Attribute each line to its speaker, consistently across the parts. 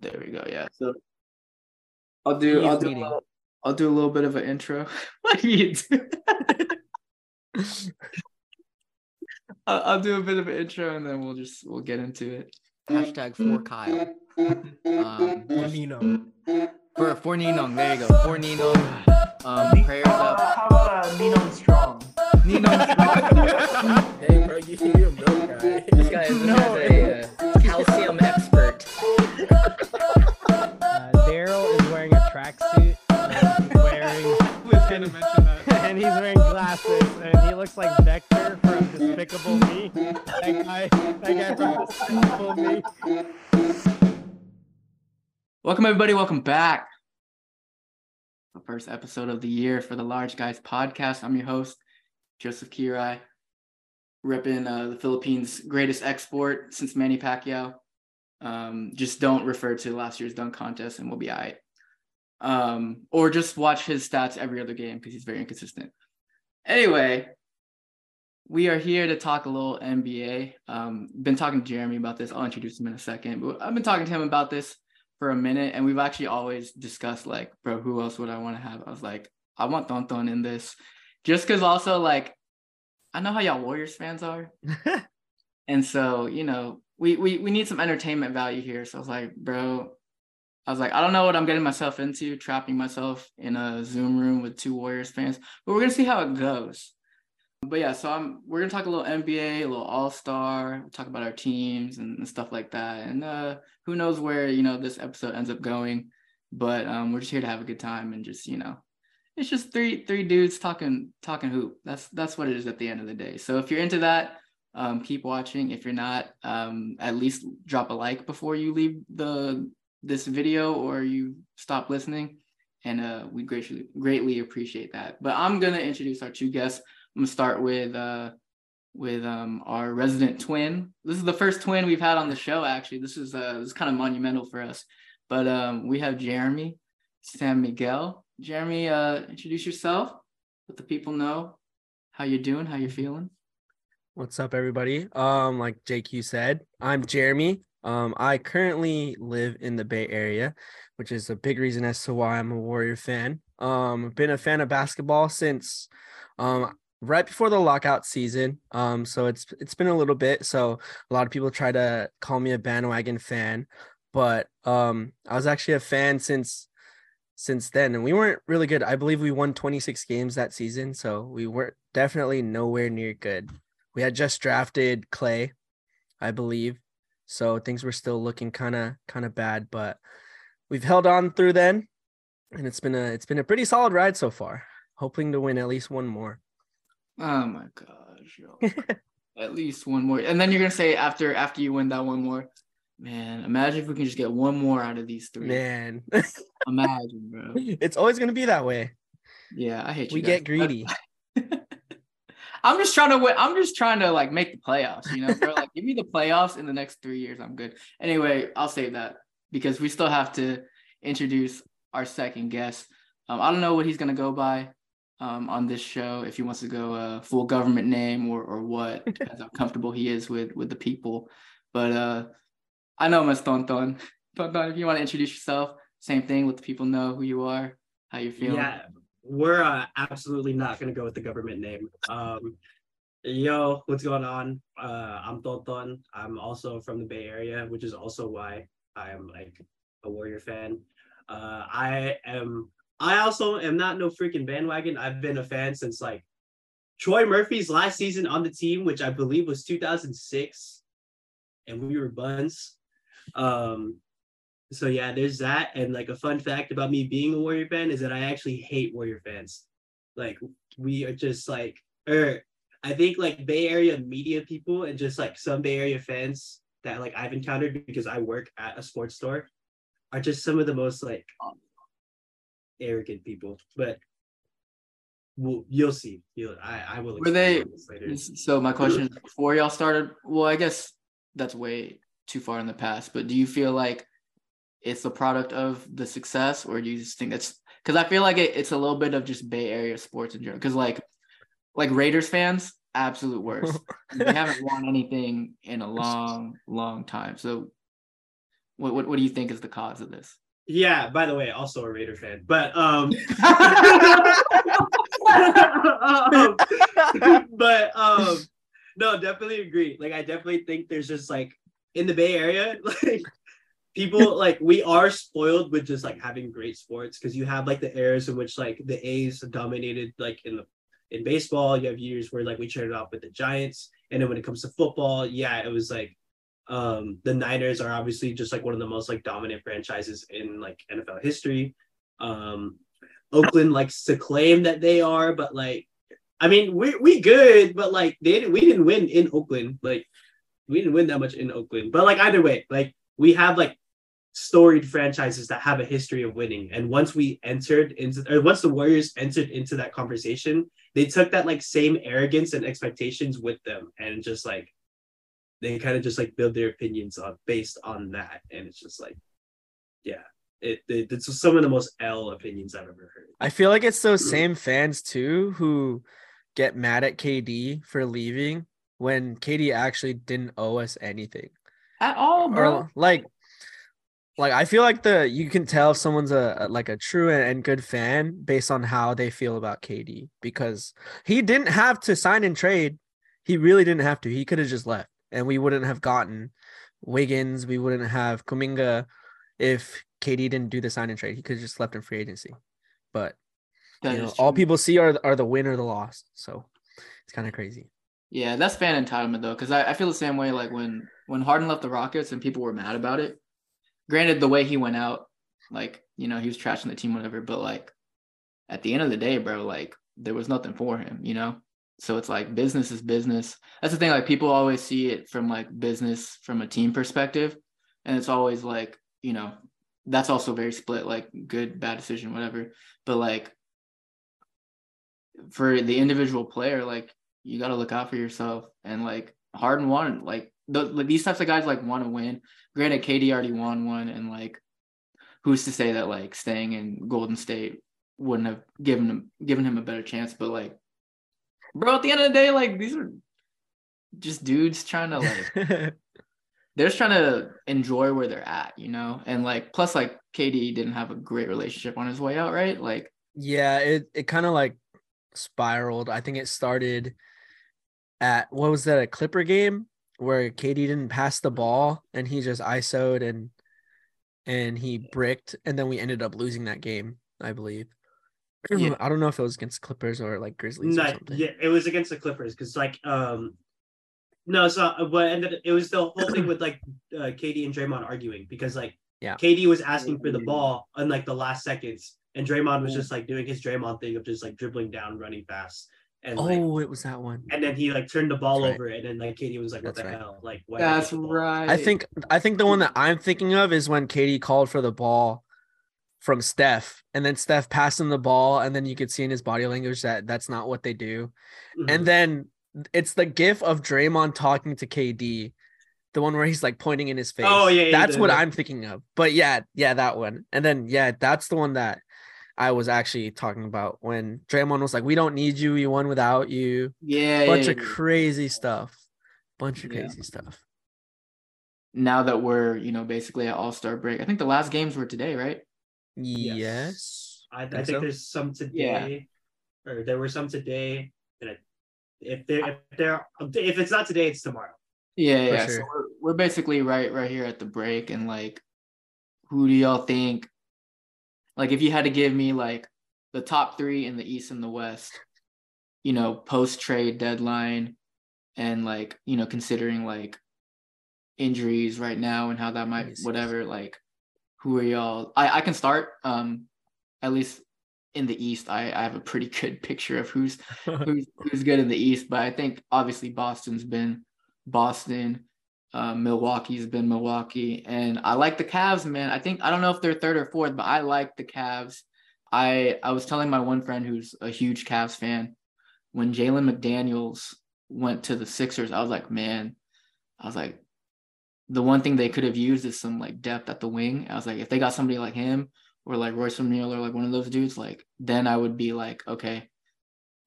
Speaker 1: There we go. Yeah. So I'll do. I'll do. A little, I'll do a little bit of an intro. what are you doing? I'll, I'll do a bit of an intro and then we'll just we'll get into it.
Speaker 2: Hashtag for Kyle. Um, for Nino. For for Ninong. There you go. For Ninong. Um, prayers up.
Speaker 3: How about uh, Nino Strong?
Speaker 2: Nino Strong.
Speaker 4: Hey, bro, you you a milk guy.
Speaker 2: This guy is, this guy's a uh, calcium expert.
Speaker 5: Uh, Daryl is wearing a tracksuit. and he's wearing
Speaker 1: was gonna mention that.
Speaker 5: and he's wearing glasses, and he looks like Vector from Despicable Me. That guy, that guy from Despicable Me.
Speaker 1: Welcome everybody. Welcome back. The first episode of the year for the Large Guys podcast. I'm your host, Joseph Kirai, repping uh, the Philippines' greatest export since Manny Pacquiao. Um, just don't refer to last year's dunk contest, and we'll be all right. Um, or just watch his stats every other game because he's very inconsistent. Anyway, we are here to talk a little NBA. Um, been talking to Jeremy about this. I'll introduce him in a second, but I've been talking to him about this for a minute, and we've actually always discussed like, bro, who else would I want to have? I was like, I want Tonton in this, just because also like, I know how y'all Warriors fans are, and so you know, we we we need some entertainment value here. So I was like, bro, I was like, I don't know what I'm getting myself into, trapping myself in a Zoom room with two Warriors fans, but we're gonna see how it goes. But yeah, so I'm we're gonna talk a little NBA, a little All Star, talk about our teams and, and stuff like that, and uh, who knows where you know this episode ends up going. But um, we're just here to have a good time and just you know, it's just three three dudes talking talking hoop. That's that's what it is at the end of the day. So if you're into that, um, keep watching. If you're not, um, at least drop a like before you leave the this video or you stop listening, and uh, we greatly greatly appreciate that. But I'm gonna introduce our two guests. I'm gonna start with uh, with um, our resident twin. This is the first twin we've had on the show. Actually, this is uh, this is kind of monumental for us. But um, we have Jeremy, San Miguel. Jeremy, uh, introduce yourself. Let the people know how you're doing, how you're feeling.
Speaker 4: What's up, everybody? Um, like JQ said, I'm Jeremy. Um, I currently live in the Bay Area, which is a big reason as to why I'm a Warrior fan. Um, been a fan of basketball since um right before the lockout season. Um, so it's it's been a little bit. So a lot of people try to call me a bandwagon fan, but um, I was actually a fan since since then, and we weren't really good. I believe we won 26 games that season, so we weren't definitely nowhere near good. We had just drafted Clay, I believe, so things were still looking kind of kind of bad, but we've held on through then, and it's been a it's been a pretty solid ride so far. Hoping to win at least one more.
Speaker 1: Oh my gosh, at least one more, and then you're gonna say after after you win that one more, man. Imagine if we can just get one more out of these three.
Speaker 4: Man,
Speaker 1: Imagine, bro.
Speaker 4: it's always gonna be that way.
Speaker 1: Yeah, I hate you.
Speaker 4: We
Speaker 1: guys.
Speaker 4: get greedy.
Speaker 1: I'm just trying to win. I'm just trying to like make the playoffs, you know, bro. Like give me the playoffs in the next three years. I'm good. Anyway, I'll save that because we still have to introduce our second guest. Um, I don't know what he's gonna go by um, on this show. If he wants to go uh, full government name or or what, depends how comfortable he is with with the people. But uh, I know as Tonton. Tonton, if you want to introduce yourself, same thing. Let the people know who you are, how you feel.
Speaker 3: Yeah, we're uh, absolutely not gonna go with the government name. Um, yo, what's going on? Uh, I'm Tonton. I'm also from the Bay Area, which is also why I am like a Warrior fan. Uh, I am. I also am not no freaking bandwagon. I've been a fan since like Troy Murphy's last season on the team, which I believe was 2006, and we were buns. Um, so yeah, there's that. And like a fun fact about me being a Warrior fan is that I actually hate Warrior fans. Like we are just like, or I think like Bay Area media people and just like some Bay Area fans that like I've encountered because I work at a sports store are just some of the most like arrogant people. But we'll, you'll see. You'll, I, I will.
Speaker 1: Were they-. So my question is before y'all started, well, I guess that's way too far in the past, but do you feel like it's the product of the success or do you just think that's because I feel like it, it's a little bit of just Bay Area sports in general. Because like like Raiders fans, absolute worst. they haven't won anything in a long, long time. So What, what what do you think is the cause of this?
Speaker 3: Yeah, by the way, also a Raider fan. But um um, but um no, definitely agree. Like I definitely think there's just like in the Bay Area, like people like we are spoiled with just like having great sports because you have like the eras in which like the A's dominated like in the in baseball, you have years where like we traded off with the Giants. And then when it comes to football, yeah, it was like um the Niners are obviously just like one of the most like dominant franchises in like NFL history. Um Oakland likes to claim that they are, but like I mean we we good, but like they we didn't win in Oakland. Like we didn't win that much in Oakland. But like either way, like we have like storied franchises that have a history of winning. And once we entered into or once the Warriors entered into that conversation, they took that like same arrogance and expectations with them and just like they kind of just like build their opinions on based on that. And it's just like, yeah. It, it it's some of the most L opinions I've ever heard.
Speaker 4: I feel like it's those mm-hmm. same fans too who get mad at KD for leaving when KD actually didn't owe us anything.
Speaker 1: At all, bro.
Speaker 4: Or like like I feel like the you can tell if someone's a, a- like a true and, and good fan based on how they feel about KD because he didn't have to sign and trade. He really didn't have to. He could have just left and we wouldn't have gotten Wiggins. We wouldn't have Kuminga if KD didn't do the sign and trade. He could have just left in free agency. But you know, all people see are are the win or the loss. So it's kind of crazy.
Speaker 1: Yeah, that's fan entitlement though, because I, I feel the same way. Like when when Harden left the Rockets and people were mad about it. Granted, the way he went out, like you know, he was trashing the team, whatever. But like at the end of the day, bro, like there was nothing for him, you know. So it's like business is business. That's the thing. Like people always see it from like business from a team perspective, and it's always like you know that's also very split. Like good, bad decision, whatever. But like for the individual player, like you got to look out for yourself. And like Harden won, like, the, like these types of guys like want to win. Granted, KD already won one, and like, who's to say that like staying in Golden State wouldn't have given him given him a better chance? But like, bro, at the end of the day, like these are just dudes trying to like they're just trying to enjoy where they're at, you know. And like, plus like KD didn't have a great relationship on his way out, right? Like,
Speaker 4: Yeah, it it kind of like spiraled. I think it started at what was that a Clipper game where KD didn't pass the ball and he just ISO'd and and he bricked and then we ended up losing that game, I believe.
Speaker 1: Yeah.
Speaker 4: I don't know if it was against Clippers or like Grizzlies or something.
Speaker 3: yeah, it was against the Clippers because like um no, it's not. But ended it was the whole thing with like uh, KD and Draymond arguing because like
Speaker 4: Yeah.
Speaker 3: KD was asking for the ball in like the last seconds, and Draymond was just like doing his Draymond thing of just like dribbling down, running fast, and like
Speaker 4: Oh, it was that one.
Speaker 3: and then he like turned the ball
Speaker 4: right.
Speaker 3: over, and then like KD was like, "What
Speaker 4: That's
Speaker 3: the
Speaker 4: right.
Speaker 3: hell?" Like why
Speaker 1: that's
Speaker 3: get the ball?
Speaker 1: right.
Speaker 4: I think I think the one that I'm thinking of is when KD called for the ball from Steph, and then Steph passed him the ball, and then you could see in his body language that that's not what they do.
Speaker 3: Mhm.
Speaker 4: And then it's the gif of Draymond talking to KD, the one where he's like pointing in his face.
Speaker 3: Oh, yeah, yeah,
Speaker 4: that's what I'm thinking of. But yeah, yeah, that one. And then yeah, that's the one that I was actually talking about when Draymond was like, "We don't need you. We won without you."
Speaker 1: yeah,
Speaker 4: Bunch
Speaker 1: yeah,
Speaker 4: of
Speaker 1: yeah.
Speaker 4: crazy stuff. Bunch of
Speaker 1: Yeah.
Speaker 4: crazy stuff.
Speaker 1: now that we're you know basically at All Star break. I think the last games were today, right?
Speaker 4: Yes.
Speaker 3: I, I
Speaker 4: Think
Speaker 3: think
Speaker 4: so?
Speaker 3: there's some
Speaker 1: Yeah.
Speaker 3: today, or there were some today, and if there if there if it's not today, it's tomorrow.
Speaker 1: Yeah,
Speaker 4: For
Speaker 1: yeah. So we're, we're basically right right here at the break, and like, who do y'all think? Like, if you had to give me like the top three in the East and the West, you know, post trade deadline, and like you know, considering like injuries right now and how that might whatever. Like, who are y'all? I I can start. Um, at least in the East, I I have a pretty good picture of who's who's who's good in the East, but I think obviously Boston's been Boston, uh, Milwaukee's been Milwaukee, and I like the Cavs, man. I think I don't know if they're third or fourth, but I like the Cavs. I I was telling my one friend who's a huge Cavs fan when Jalen McDaniels went to the Sixers, I was like, man, I was like, the one thing they could have used is some like depth at the wing. I was like, if they got somebody like him or like Royce O'Neale or like one of those dudes, like then I would be like, okay,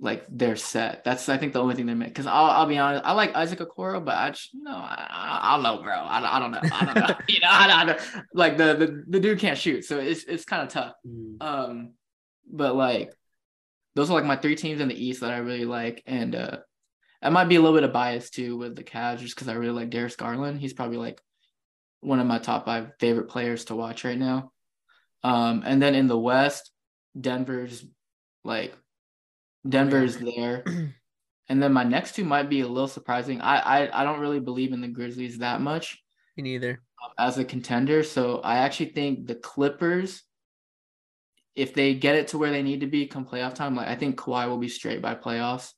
Speaker 1: like they're set. That's I think the only thing they make. Because I'll, I'll be honest, I like Isaac Okoro, but I just you know I, I, don't know, bro. I, I don't know. I don't know. you know, I, don't like the, the the dude can't shoot, so it's it's kind of tough.
Speaker 3: Mm.
Speaker 1: Um, but like those are like my three teams in the East that I really like, and uh, I might be a little bit of bias too with the Cavs just because I really like Darius Garland. He's probably like one of my top five favorite players to watch right now. Um, and then in the West, Denver's like Denver's there. And then my next two might be a little surprising. I, I I don't really believe in the Grizzlies that much
Speaker 4: Me neither.
Speaker 1: as a contender. So I actually think the Clippers, if they get it to where they need to be come playoff time, like I think Kawhi will be straight by playoffs.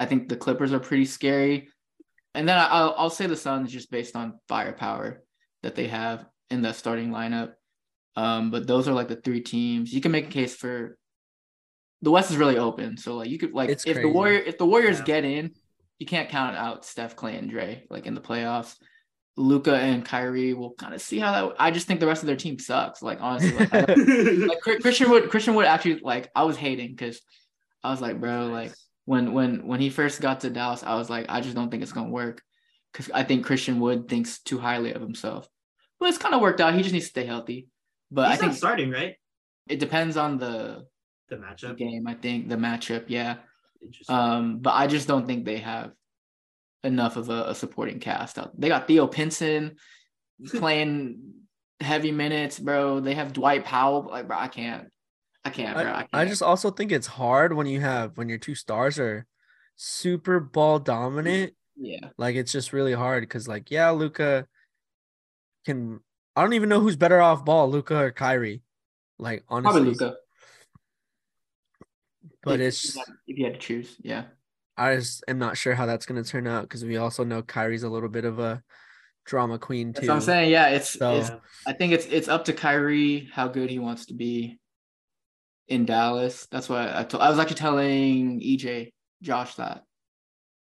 Speaker 1: I think the Clippers are pretty scary. And then I'll, I'll say the Suns just based on firepower that they have in the starting lineup. Um, but those are like the three teams. You can make a case for the West is really open. So like you could like
Speaker 4: It's
Speaker 1: if the. Warrior if the Warriors
Speaker 3: Yeah.
Speaker 1: get in, you can't count out Steph, Clay, and Dre like in the playoffs. Luka and Kyrie will kind of see how that. I just think the rest of their team sucks. Like honestly, like, like Christian Wood. Christian Wood actually like I was hating because I was like, bro, like when when when he first got to Dallas, I was like, I just don't think it's gonna work because I think Christian Wood thinks too highly of himself. But it's kind of worked out. He just needs to stay healthy. But
Speaker 3: He's
Speaker 1: I think
Speaker 3: starting, right?
Speaker 1: it depends on the
Speaker 3: The
Speaker 1: the
Speaker 3: matchup.
Speaker 1: game. I think the matchup, yeah.
Speaker 3: Interesting.
Speaker 1: Um, but I just don't think they have enough of a, a supporting cast. out. They got Theo Pinson playing heavy minutes, bro. They have Dwight Powell. Like, bro, I can't. I can't, bro. I,
Speaker 4: I,
Speaker 1: can't.
Speaker 4: I just also think it's hard when you have when your two stars are super ball dominant.
Speaker 1: yeah.
Speaker 4: Like it's just really hard because like yeah, Luka can. I don't even know who's better off ball, Luka or Kyrie. Like honestly,
Speaker 1: Probably Luka.
Speaker 4: But
Speaker 1: if,
Speaker 4: it's
Speaker 1: if you, had, if you had to choose, yeah.
Speaker 4: I just am not sure how that's gonna turn out because we also know Kyrie's a little bit of a drama queen
Speaker 1: That's
Speaker 4: too.
Speaker 1: what I'm saying. Yeah, it's,
Speaker 4: So-
Speaker 1: it's I think it's it's up to Kyrie how good he wants to be in Dallas. That's what I told. I was actually telling EJ Josh that,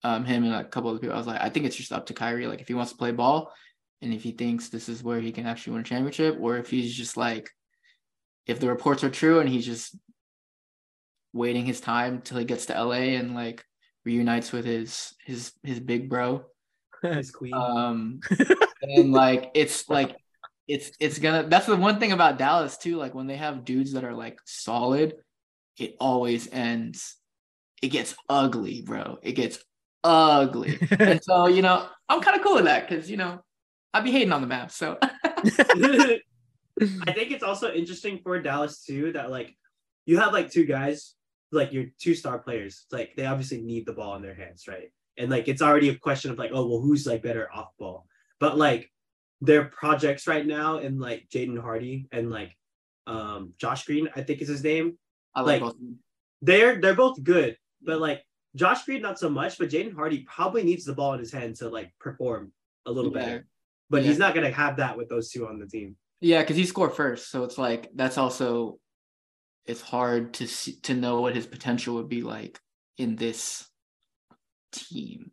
Speaker 1: um, him and a couple of people. I was like, I think it's just up to Kyrie. Like if he wants to play ball, and if he thinks this is where he can actually win a championship, or if he's just like, if the reports are true and he's just waiting his time till he gets to LA and like reunites with his his his big bro.
Speaker 3: His queen.
Speaker 1: um and like it's like it's it's gonna that's the one thing about dallas too. Like when they have dudes that are like solid it always ends. It gets ugly bro. It gets ugly. And so you know i'm kind of cool with that because you know i'd be hating on the map so.
Speaker 3: I think it's also interesting for Dallas too that like you have like two guys, like your two star players. It's like they obviously need the ball in their hands, right? And like it's already a question of like, oh well, who's like better off ball? But like their projects right now and like Jaden Hardy and like um Josh Green, I think is his name.
Speaker 1: i like,
Speaker 3: Like,
Speaker 1: both.
Speaker 3: They're they're both good, but like Josh Green not so much, but Jaden Hardy probably needs the ball in his hand to like perform a little
Speaker 1: Yeah.
Speaker 3: better. But
Speaker 1: Yeah.
Speaker 3: he's not gonna have that with those two on the team.
Speaker 1: yeah because he scored first so it's like that's also it's hard to see to know what his potential would be like in this team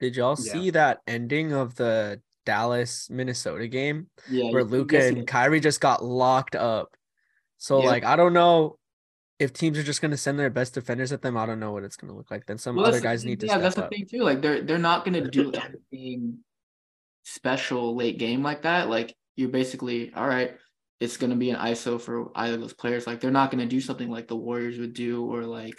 Speaker 4: Did y'all
Speaker 3: Yeah.
Speaker 4: see that ending of the Dallas Minnesota game
Speaker 1: yeah
Speaker 4: where
Speaker 1: Luka
Speaker 4: and
Speaker 1: it-
Speaker 4: Kyrie just got locked up? So
Speaker 1: Yeah.
Speaker 4: like I don't know if teams are just gonna send their best defenders at them. I don't know what it's gonna look like. Then some
Speaker 1: Well,
Speaker 4: other guys need to
Speaker 1: yeah
Speaker 4: step
Speaker 1: that's
Speaker 4: up.
Speaker 1: the thing too like they're they're not gonna do anything special late game like that like you're basically all right it's gonna be an iso for either of those players like they're not gonna do something like the warriors would do or like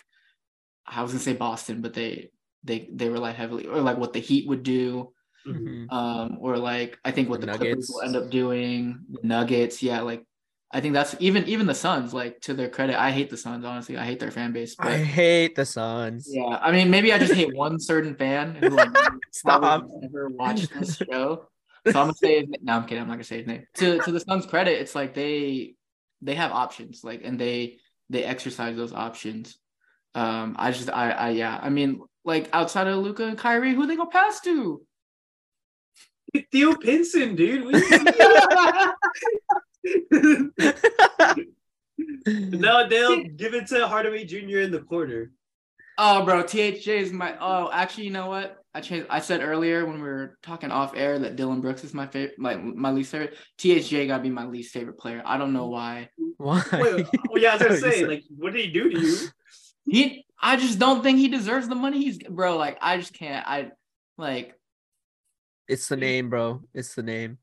Speaker 1: i was gonna say boston but they they they rely heavily or like what the heat would do
Speaker 4: Mhm.
Speaker 1: um or like i think what
Speaker 4: The
Speaker 1: the, clippers will end up doing the nuggets yeah like i think that's even even the suns like to their credit i hate the suns honestly i hate their fan base but
Speaker 4: I hate the Suns.
Speaker 1: yeah, I mean, maybe I just hate one certain fan who like
Speaker 4: Stop.
Speaker 1: probably never watched this show. So I'm gonna say his name. No, I'm kidding. I'm not gonna say his name. To to the Suns' credit, it's like they they have options, like, and they they exercise those options. Um, I just I I yeah, I mean, like outside of Luka and Kyrie, who they gonna pass to?
Speaker 3: Theo Pinson, dude. What do you- no, they'll give it to Hardaway Jr. in the corner.
Speaker 1: Oh, bro, THJ is my. Oh, actually, you know what? I changed. I said earlier when we were talking off air that Dillon Brooks is my favorite, my my least favorite. THJ gotta be my least favorite player. I don't know why.
Speaker 4: Why?
Speaker 3: Wait, well, yeah, I was gonna say, like, what did he do to you?
Speaker 1: He I just don't think he deserves the money he's bro. Like I just can't. I like
Speaker 4: It's the name, bro. It's the name.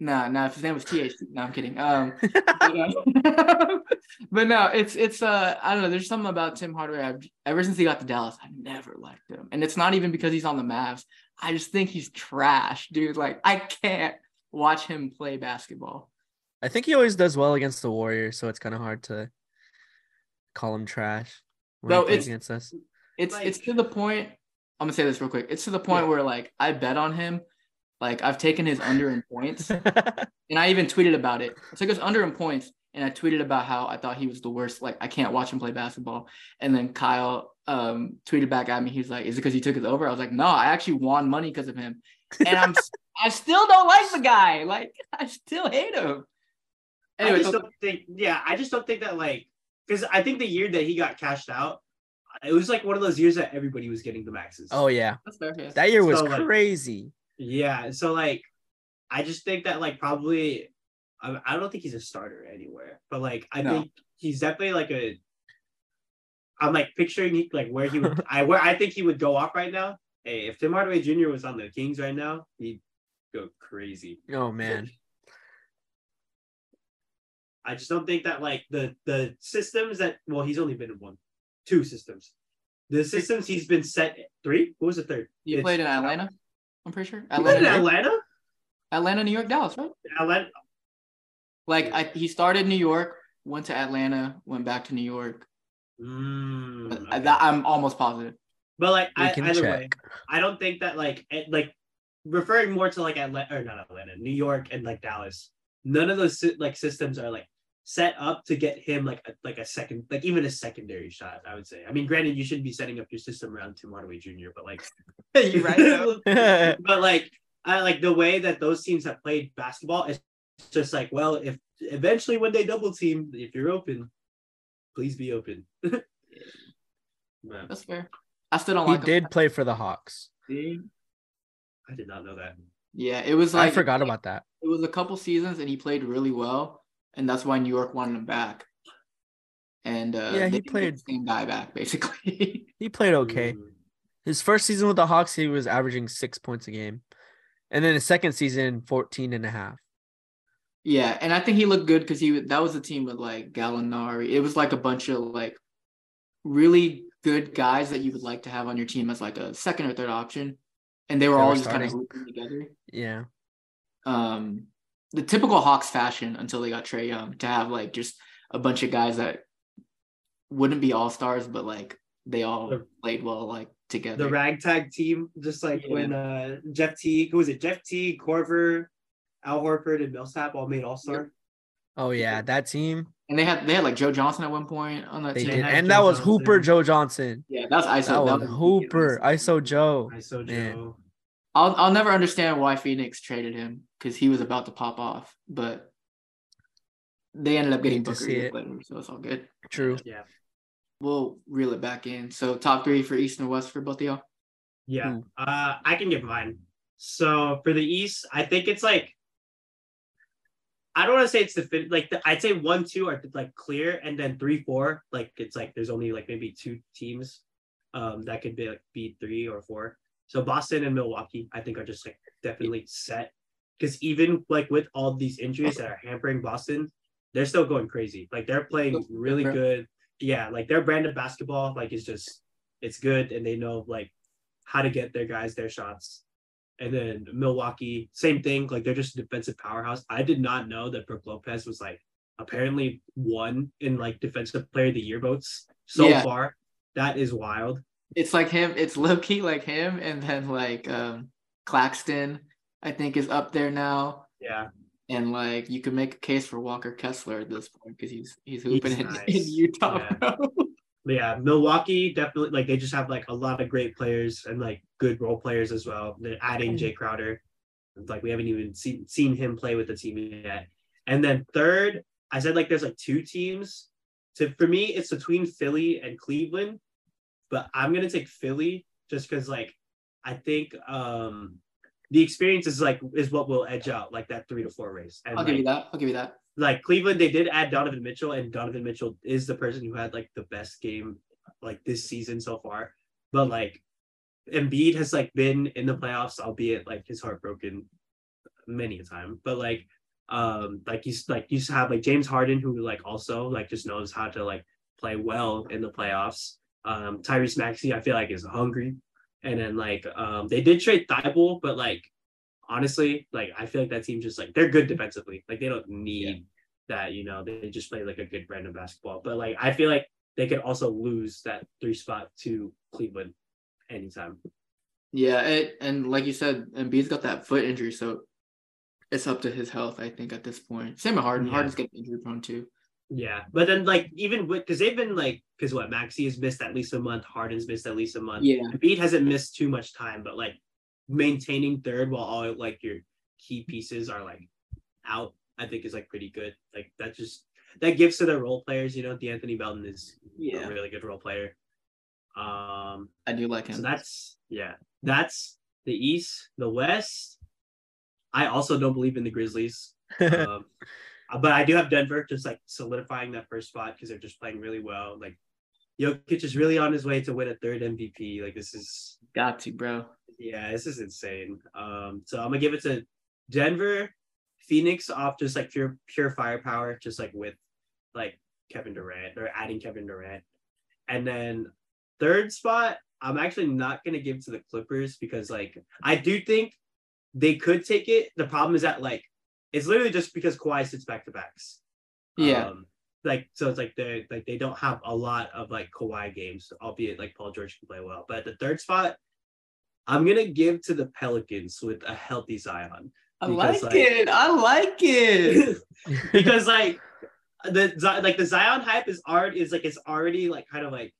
Speaker 1: Nah nah. If his name was THC, no, I'm kidding. Um, but, uh, but no, it's it's uh I don't know. There's something about Tim Hardaway. I've, ever since he got to Dallas, I've never liked him, and it's not even because he's on the Mavs. I just think he's trash, dude. Like I can't watch him play basketball.
Speaker 4: I think he always does well against the Warriors, so it's kind of hard to call him trash when
Speaker 1: No,
Speaker 4: he plays
Speaker 1: it's-
Speaker 4: against us.
Speaker 1: It's
Speaker 3: Like-
Speaker 1: it's to the point. I'm gonna say this real quick. It's to the point
Speaker 3: Yeah.
Speaker 1: where like I bet on him. Like I've taken his under in points, and I even tweeted about it. I took his under in points, and I tweeted about how I thought he was the worst. Like I can't watch him play basketball. And then Kyle um tweeted back at me. He's like, "Is it because you took his over?" I was like, "No, I actually won money because of him." And I'm I still don't like the guy. Like I still hate him. Anyway,
Speaker 3: I just
Speaker 1: so-
Speaker 3: don't think. Yeah, I just don't think that like because I think the year that he got cashed out, it was like one of those years that everybody was getting the maxes.
Speaker 4: oh yeah,
Speaker 1: that's fair. yeah.
Speaker 4: that year was
Speaker 3: So, like-
Speaker 4: crazy.
Speaker 3: Yeah. So like, I just think that like probably, I, I don't think he's a starter anywhere, but like I
Speaker 1: No.
Speaker 3: think he's definitely like a. I'm like picturing like where he would I where I think he would go off right now. Hey, if Tim Hardaway Jr. was on the Kings right now, he'd go crazy.
Speaker 4: Oh man,
Speaker 3: I just don't think that like the the systems that well he's only been in one, two systems. The systems he's been set three. What was the third?
Speaker 1: You
Speaker 3: It's-
Speaker 1: played in Atlanta. I'm pretty sure.
Speaker 3: He played in
Speaker 1: Atlanta,
Speaker 3: Atlanta.
Speaker 1: Atlanta, New York, Dallas, right?
Speaker 3: Atlanta.
Speaker 1: Like I, he started New York, went to Atlanta, went back to New York.
Speaker 3: Mm,
Speaker 1: But
Speaker 3: okay.
Speaker 1: that, I'm almost positive.
Speaker 3: But like I,
Speaker 4: can
Speaker 3: either way. I don't think that like it, like referring more to like Atlanta or not Atlanta, New York and like Dallas. None of those like systems are like set up to get him like a, like a second like even a secondary shot. I would say. I mean, granted, you shouldn't be setting up your system around Tim Hardaway Jr., but like
Speaker 1: You're right, though.
Speaker 3: but like I like the way that those teams have played basketball. It's just like, well, if eventually when they double team, if you're open, please be open. Man,
Speaker 1: That's fair. I still don't
Speaker 4: he
Speaker 1: like. him.
Speaker 4: did play for the Hawks.
Speaker 3: I did not know that.
Speaker 1: Yeah, it was like
Speaker 4: I forgot about that.
Speaker 1: It was a couple seasons, and he played really well, and that's why New York wanted him back. And uh,
Speaker 4: Yeah, he
Speaker 1: they didn't get
Speaker 4: played-
Speaker 1: the same guy back basically.
Speaker 4: He played okay.
Speaker 3: Mm.
Speaker 4: His first season with the Hawks, he was averaging six points a game. And then his second season, 14 and a half.
Speaker 1: yeah, and I think he looked good because he that was a team with like Gallinari. It was like a bunch of like really good guys that you would like to have on your team as like a second or third option, and they were
Speaker 4: They
Speaker 1: all
Speaker 4: were
Speaker 1: just kind of
Speaker 4: starting.
Speaker 1: together.
Speaker 4: Yeah.
Speaker 1: um the typical Hawks fashion until they got Trae Young to have like just a bunch of guys that wouldn't be all stars, but like they all
Speaker 3: The-
Speaker 1: played well like together.
Speaker 3: The ragtag team, just like
Speaker 1: Yeah.
Speaker 3: when uh Jeff T, who was it? Jeff T, Korver, Al Horford, and Millsap all made All Star.
Speaker 4: Oh, yeah. That team,
Speaker 1: and they had they had like Joe Johnson at one point on that
Speaker 4: they
Speaker 1: team.
Speaker 4: did. And
Speaker 3: Joe
Speaker 4: that was
Speaker 3: Johnson.
Speaker 4: Hooper Joe Johnson.
Speaker 1: Yeah, that's ISO.
Speaker 4: That was Hooper. ISO Joe.
Speaker 3: I so
Speaker 4: Man.
Speaker 3: Joe.
Speaker 1: I'll I'll never understand why Phoenix traded him because he was about to pop off, but they ended up getting Booker
Speaker 4: see it.
Speaker 1: later, so it's all good.
Speaker 4: True.
Speaker 3: Yeah.
Speaker 1: We'll reel it back in. So top three for East and West for both of y'all.
Speaker 3: Yeah.
Speaker 4: Who?
Speaker 3: Uh I can give mine. So for the East, I think it's like I don't want to say it's the fit like the, I'd say one, two are like clear, and then three, four, like it's like there's only like maybe two teams um that could be like be three or four. So Boston and Milwaukee, I think are just like definitely set. Because even like with all these injuries that are hampering Boston, they're still going crazy. Like they're playing really good. Yeah, like their brand of basketball, like is just it's good, and they know like how to get their guys their shots. And then Milwaukee, same thing. Like they're just a defensive powerhouse. I did not know that Brooke Lopez was like apparently one in like defensive player of the year votes so
Speaker 1: Yeah.
Speaker 3: far. That is wild.
Speaker 1: It's like him. It's low key like him, and then like um Claxton, I think is up there now,
Speaker 3: Yeah.
Speaker 1: and like you could make a case for Walker Kessler at this point because he's he's hooping
Speaker 3: He's
Speaker 1: in,
Speaker 3: nice.
Speaker 1: in Utah.
Speaker 3: Yeah. yeah, Milwaukee definitely like they just have like a lot of great players and like good role players as well. They're adding Jae Crowder. It's Like we haven't even seen seen him play with the team yet. And then third, I said like there's like two teams. So for me, it's between Philly and Cleveland, but I'm gonna take Philly just because like I think um the experience is like is what will edge out like that three to four race. And
Speaker 1: I'll
Speaker 3: like,
Speaker 1: give you that. I'll give you that.
Speaker 3: like Cleveland, they did add Donovan Mitchell, and Donovan Mitchell is the person who had like the best game like this season so far. But like Embiid has like been in the playoffs, albeit like his heart broken many a time. But like um like he's like used to have like James Harden who like also like just knows how to like play well in the playoffs. Um Tyrese Maxey I feel like is hungry. And then like um they did trade Thybulle, but like honestly, like I feel like that team just like they're good defensively. Like they don't need that, you know, they just play like a good brand of basketball. But like I feel like they could also lose that three spot to Cleveland anytime.
Speaker 1: Yeah, it, and like you said, Embiid's got that foot injury, so it's up to his health. I think at this point. Same with Harden.
Speaker 3: Yeah.
Speaker 1: Harden's getting injury prone too.
Speaker 3: Yeah, but then like even because they've been like because what Maxey has missed at least a month, Harden's missed at least a month.
Speaker 1: Yeah,
Speaker 3: Embiid hasn't missed too much time, but like maintaining third while all like your key pieces are like out, I think is like pretty good. Like that just that gives to the role players. You know, De'Anthony Melton is
Speaker 1: yeah,
Speaker 3: a really good role player. Um,
Speaker 1: I do like him.
Speaker 3: so that's yeah, that's the East, the West. I also don't believe in the Grizzlies. um, but I do have Denver just like solidifying that first spot because they're just playing really well. Like Jokic is really on his way to win a third MVP. Like this is
Speaker 1: got to, bro.
Speaker 3: yeah, this is insane. Um, so I'm gonna give it to Denver, Phoenix off just like pure pure firepower, just like with like Kevin Durant or adding Kevin Durant. And then third spot, I'm actually not gonna give to the Clippers because like I do think they could take it. The problem is that like it's literally just because Kawhi sits back to backs.
Speaker 1: Yeah,
Speaker 3: Um, like so it's like they like they don't have a lot of like Kawhi games, albeit like Paul George can play well. But at the third spot, I'm gonna give to the Pelicans with a healthy Zion.
Speaker 1: I
Speaker 3: because,
Speaker 1: like
Speaker 3: like-
Speaker 1: it. I like it.
Speaker 3: because like the like the Zion hype is already is like it's already like kind of like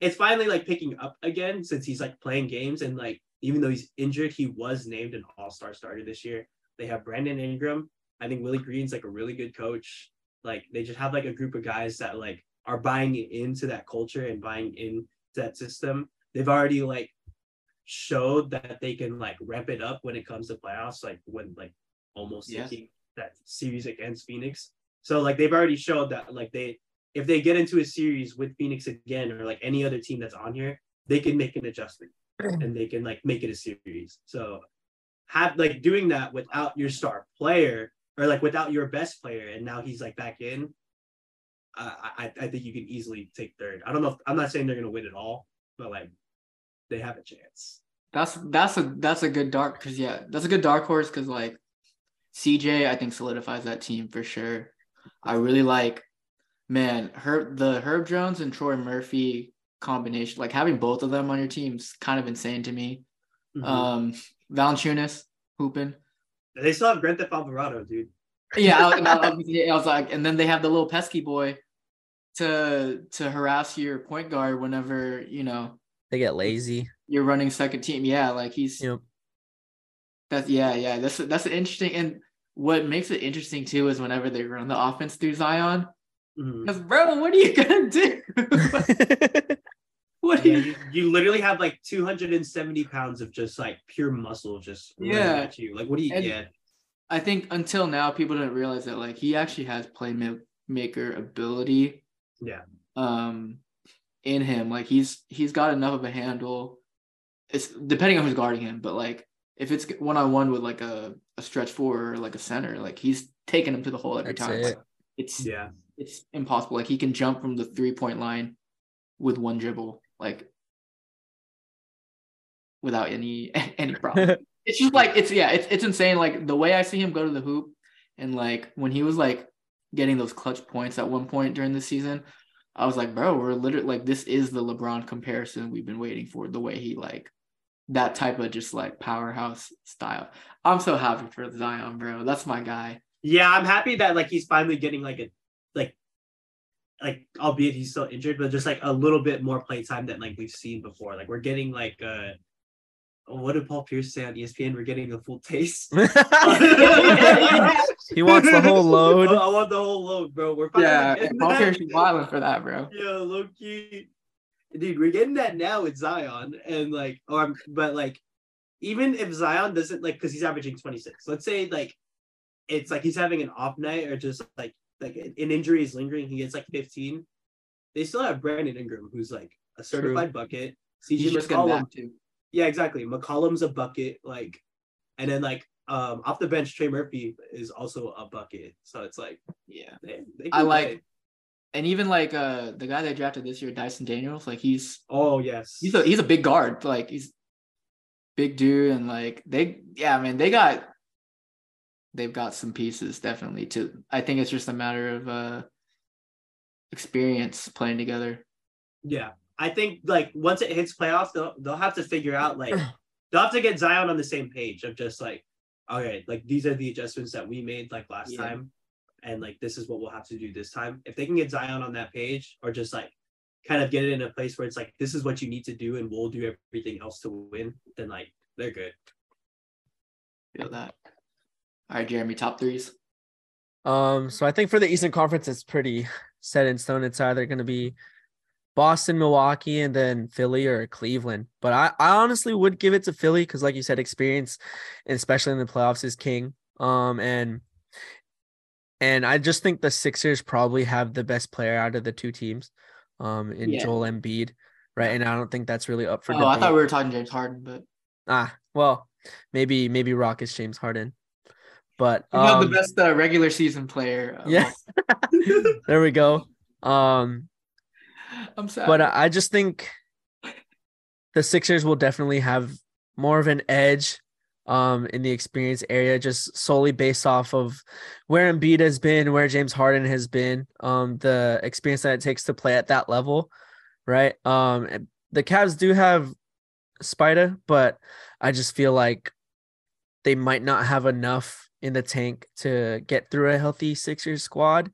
Speaker 3: it's finally like picking up again since he's like playing games and like even though he's injured, he was named an all-star starter this year. They have Brandon Ingram. I think Willie Green's like a really good coach. Like they just have like a group of guys that like are buying into that culture and buying into that system. They've already like showed that they can like ramp it up when it comes to playoffs, like when like almost
Speaker 1: Yes.
Speaker 3: taking that series against Phoenix. So like they've already showed that like they if they get into a series with Phoenix again or like any other team that's on here, they can make an adjustment and they can like make it a series. So have like doing that without your star player or like without your best player and now he's like back in. Uh, I I think you can easily take third. I don't know. If, I'm not saying they're gonna win it all, but like they have a chance.
Speaker 1: That's that's a that's a good dark because yeah, that's a good dark horse because like CJ I think solidifies that team for sure. I really like man Herb the Herb Jones and Troy Murphy combination like having both of them on your team's kind of insane to me.
Speaker 3: Mhm.
Speaker 1: Um, Valanciunas hooping.
Speaker 3: they still have Grand Theft Alvarado, dude.
Speaker 1: Yeah, I, and I, I was- like, and then they have the little pesky boy to to harass your point guard whenever you know
Speaker 4: They get lazy.
Speaker 1: you're running second team. Yeah, like he's
Speaker 4: Yep.
Speaker 1: that's yeah, yeah. That's that's interesting. And what makes it interesting too is whenever they run the offense through Zion.
Speaker 3: Mm-hmm.
Speaker 1: Because bro, what are you gonna do? what are
Speaker 3: Yeah,
Speaker 1: you,
Speaker 3: you, you literally have like 270 pounds of just like pure muscle just
Speaker 1: Yeah.
Speaker 3: at you. Like, what do you
Speaker 1: And-
Speaker 3: get?
Speaker 1: I think until now people didn't realize that like he actually has playmaker ability.
Speaker 3: Yeah.
Speaker 1: Um, in him, like he's he's got enough of a handle. It's depending on who's guarding him, but like if it's one on one with like a, a stretch four or like a center, like he's taking him to the hole every
Speaker 4: That's
Speaker 1: time.
Speaker 4: it.
Speaker 1: It's
Speaker 3: Yeah.
Speaker 1: it's impossible. Like he can jump from the three point line with one dribble, like without any any problem. it's just like it's yeah, it's it's insane. Like the way I see him go to the hoop, and like when he was like getting those clutch points at one point during the season, I was like, bro, we're literally like this is the LeBron comparison we've been waiting for. The way he like that type of just like powerhouse style. I'm so happy for Zion, bro. That's my guy.
Speaker 3: Yeah, I'm happy that like he's finally getting like a like albeit he's still injured, but just like a little bit more play time than like we've seen before. Like we're getting like uh what did Paul Pierce say on ESPN? We're getting a full taste.
Speaker 4: he wants the whole load.
Speaker 3: I want the whole load, bro. We're
Speaker 1: Yeah,
Speaker 3: getting
Speaker 1: Paul
Speaker 3: that.
Speaker 1: Pierce is violent for that, bro.
Speaker 3: Yeah, low key. Dude, we're getting that now with Zion. And like, or I'm- but like, even if Zion doesn't like, because he's averaging 26, let's say like it's like he's having an off night or just like like an injury is lingering, he gets like 15. They still have Brandon Ingram, who's like a certified bucket.
Speaker 1: He's
Speaker 3: CJ McCollum,
Speaker 1: too.
Speaker 3: yeah, exactly. McCollum's a bucket, like, and then like um off the bench, Trey Murphy is also a bucket. So it's like,
Speaker 1: Yeah.
Speaker 3: they, they
Speaker 1: I like-. And even like uh the guy they drafted this year, Dyson Daniels, like he's
Speaker 3: Oh yes,
Speaker 1: he's a he's a big guard. Like he's big dude and like they yeah, I mean they got they've got some pieces definitely to I think it's just a matter of uh experience playing together.
Speaker 3: Yeah, I think like once it hits playoffs, they'll they'll have to figure out like they'll have to get Zion on the same page of just like, okay, like these are the adjustments that we made like last
Speaker 1: Yeah.
Speaker 3: time, and like this is what we'll have to do this time. If they can get Zion on that page, or just like kind of get it in a place where it's like this is what you need to do, and we'll do everything else to win, then like they're good.
Speaker 1: Feel that. All right, Jeremy, top threes.
Speaker 4: Um, so I think for the Eastern Conference, it's pretty set in stone. It's either going to be Boston, Milwaukee, and then Philly or Cleveland. But I, I honestly would give it to Philly because, like you said, experience, especially in the playoffs, is king. Um, and and I just think the Sixers probably have the best player out of the two teams, um, in
Speaker 1: Yeah.
Speaker 4: Joel Embiid, right? And I don't think that's really up for
Speaker 1: Oh, I thought we were talking James Harden, but
Speaker 4: ah, well, maybe maybe Rockets James Harden, but um,
Speaker 1: the best uh, regular season player. of
Speaker 4: yeah. there we go. Um,
Speaker 1: I'm sad.
Speaker 4: but I just think the Sixers will definitely have more of an edge um in the experience area just solely based off of where Embiid has been, where James Harden has been, um the experience that it takes to play at that level, right? Um the Cavs do have Spider, but I just feel like they might not have enough in the tank to get through a healthy Sixers squad.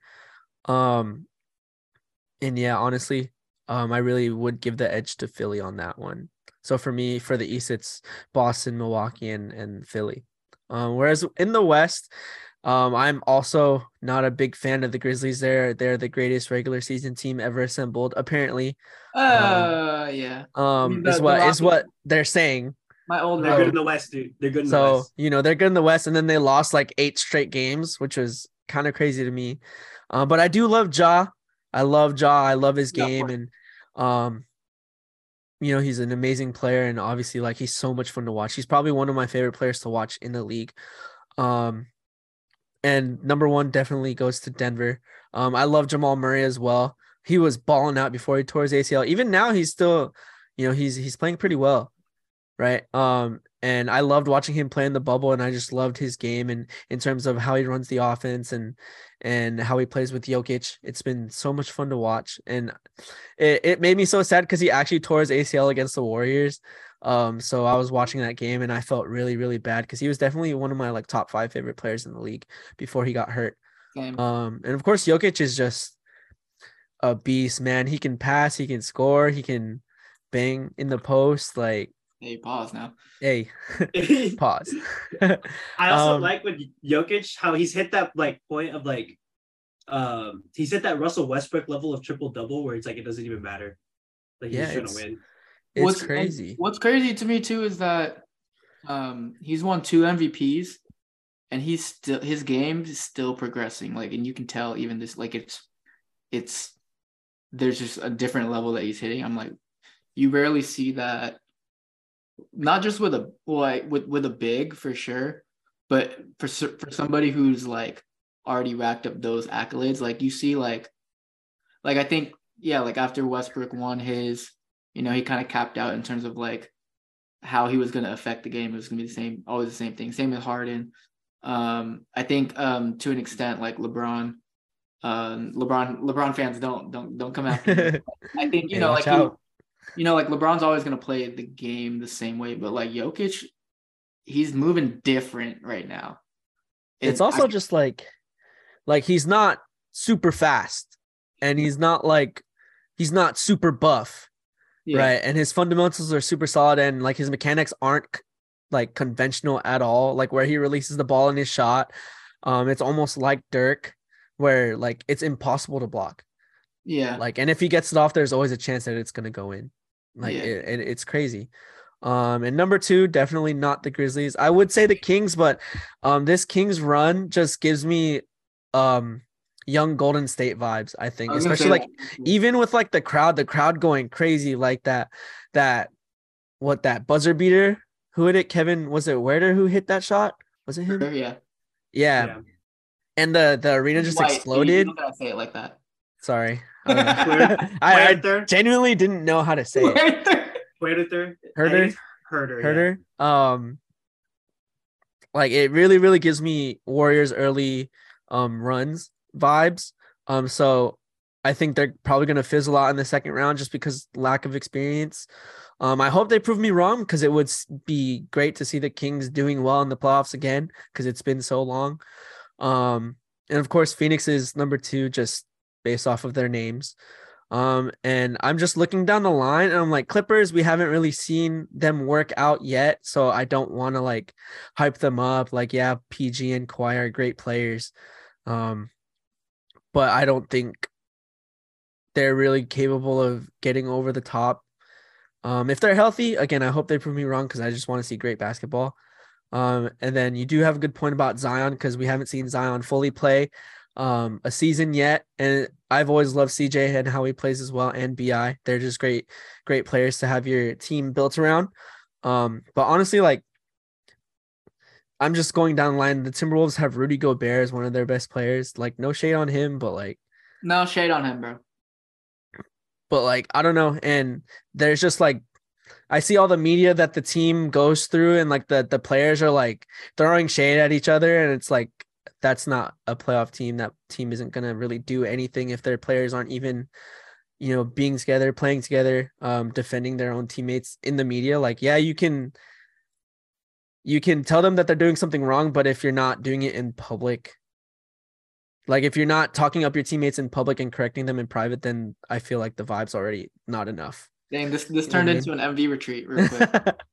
Speaker 4: Um and yeah, honestly, um, I really would give the edge to Philly on that one. So for me, for the East, it's Boston, Milwaukee, and and Philly. Um, whereas in the West, um, I'm also not a big fan of the Grizzlies. They're they're the greatest regular season team ever assembled. Apparently,
Speaker 1: uh, yeah,
Speaker 4: um,
Speaker 1: the-
Speaker 4: is what is what they're saying.
Speaker 1: My old
Speaker 3: They're
Speaker 1: man.
Speaker 3: good in the West, dude. They're good in the West.
Speaker 4: So you know they're good in the West, and then they lost like eight straight games, which was kind of crazy to me. Um, but I do love Ja. I love Ja. I love his game,
Speaker 1: course.
Speaker 4: and um, you know he's an amazing player, and obviously like he's so much fun to watch. He's probably one of my favorite players to watch in the league. Um, and number one definitely goes to Denver. Um, I love Jamal Murray as well. He was balling out before he tore his ACL. Even now, he's still, you know, he's he's playing pretty well, right? Um, and I loved watching him play in the bubble, and I just loved his game and in terms of how he runs the offense and and how he plays with Jokic. It's been so much fun to watch, and it, it made me so sad because he actually tore his ACL against the Warriors. Um, so I was watching that game and I felt really, really bad because he was definitely one of my like top five favorite players in the league before he got hurt.
Speaker 1: Same.
Speaker 4: Um, and of course, Jokic is just a beast, man. He can pass, he can score, he can bang in the post. Like,
Speaker 1: hey, pause now.
Speaker 4: hey, pause.
Speaker 3: I also
Speaker 4: Um,
Speaker 3: like with Jokic how he's hit that like point of like um he's hit that Russell Westbrook level of triple double where it's like it doesn't even matter. Like he's
Speaker 4: Yeah,
Speaker 3: just gonna
Speaker 4: it's-
Speaker 3: win.
Speaker 4: it's
Speaker 1: What's-
Speaker 4: crazy.
Speaker 1: What's crazy to me too is that um he's won two MVPs and he's still his game is still progressing. Like and you can tell even this like it's it's there's just a different level that he's hitting. I'm like, you rarely see that not just with a like with with a big for sure, but for for somebody who's like already racked up those accolades, like you see like like I think yeah, like after Westbrook won his, you know, he kind of capped out in terms of like how he was going to affect the game. It was going to be the same, always the same thing. Same with Harden. Um, I think um, to an extent, like LeBron, um, LeBron, LeBron fans don't don't don't come after. me. I think you
Speaker 4: Hey,
Speaker 1: know, like he-. You know, like LeBron's always going to play the game the same way, but like Jokic, he's moving different right now.
Speaker 4: it's also
Speaker 1: I-
Speaker 4: just like like he's not super fast and he's not like he's not super buff
Speaker 1: yeah,
Speaker 4: right? And his fundamentals are super solid and like his mechanics aren't like conventional at all. Like where he releases the ball in his shot um it's almost like dirk where like it's impossible to block
Speaker 1: yeah,
Speaker 4: like and if he gets it off there's always a chance that it's going to go in like
Speaker 1: Yeah.
Speaker 4: it, it, it's crazy um and number two definitely not the grizzlies i would say the kings but um this kings run just gives me um young Golden State vibes. I think,
Speaker 1: I
Speaker 4: especially like
Speaker 1: that.
Speaker 4: even with like the crowd, the crowd going crazy like that. That what that buzzer beater? Who hit it? Kevin was it Huerter who hit that shot? Was it him?
Speaker 1: Sure, yeah.
Speaker 4: Yeah. And the the arena just
Speaker 1: White,
Speaker 4: exploded.
Speaker 1: You don't gotta say it like that.
Speaker 4: Sorry. I, don't know.
Speaker 3: Where-
Speaker 4: I, I genuinely didn't know how to say it.
Speaker 3: Werther?
Speaker 4: Herder?
Speaker 3: Herder. yeah.
Speaker 4: Herder. Um like it really, really gives me Warriors early um runs vibes. Um so I think they're probably gonna fizzle out in the second round just because lack of experience. Um, I hope they prove me wrong because it would be great to see the Kings doing well in the playoffs again because it's been so long. Um, and of course, Phoenix is number two just based off of their names. Um, and I'm just looking down the line and I'm like, Clippers, we haven't really seen them work out yet. So I don't want to like hype them up. Like, yeah, PG and Kawhi are great players. Um, but I don't think they're really capable of getting over the top. Um, if they're healthy, again, I hope they prove me wrong because I just want to see great basketball. Um, and then you do have a good point about Zion because we haven't seen Zion fully play um a season yet. And I've always loved CJ and how he plays as well and BI they're just great great players to have your team built around. Um but honestly like I'm just going down the line. The Timberwolves have Rudy Gobert as one of their best players. Like no shade on him but like
Speaker 1: No shade on him, bro.
Speaker 4: but like I don't know. And there's just like I see all the media that the team goes through and like the the players are like throwing shade at each other. And it's like that's not a playoff team that team isn't going to really do anything if their players aren't even you know being together playing together um defending their own teammates in the media. Like yeah you can you can tell them that they're doing something wrong but if you're not doing it in public like if you're not talking up your teammates in public and correcting them in private then i feel like the vibe's already not enough.
Speaker 1: Dang, this this turned into an MV retreat real quick.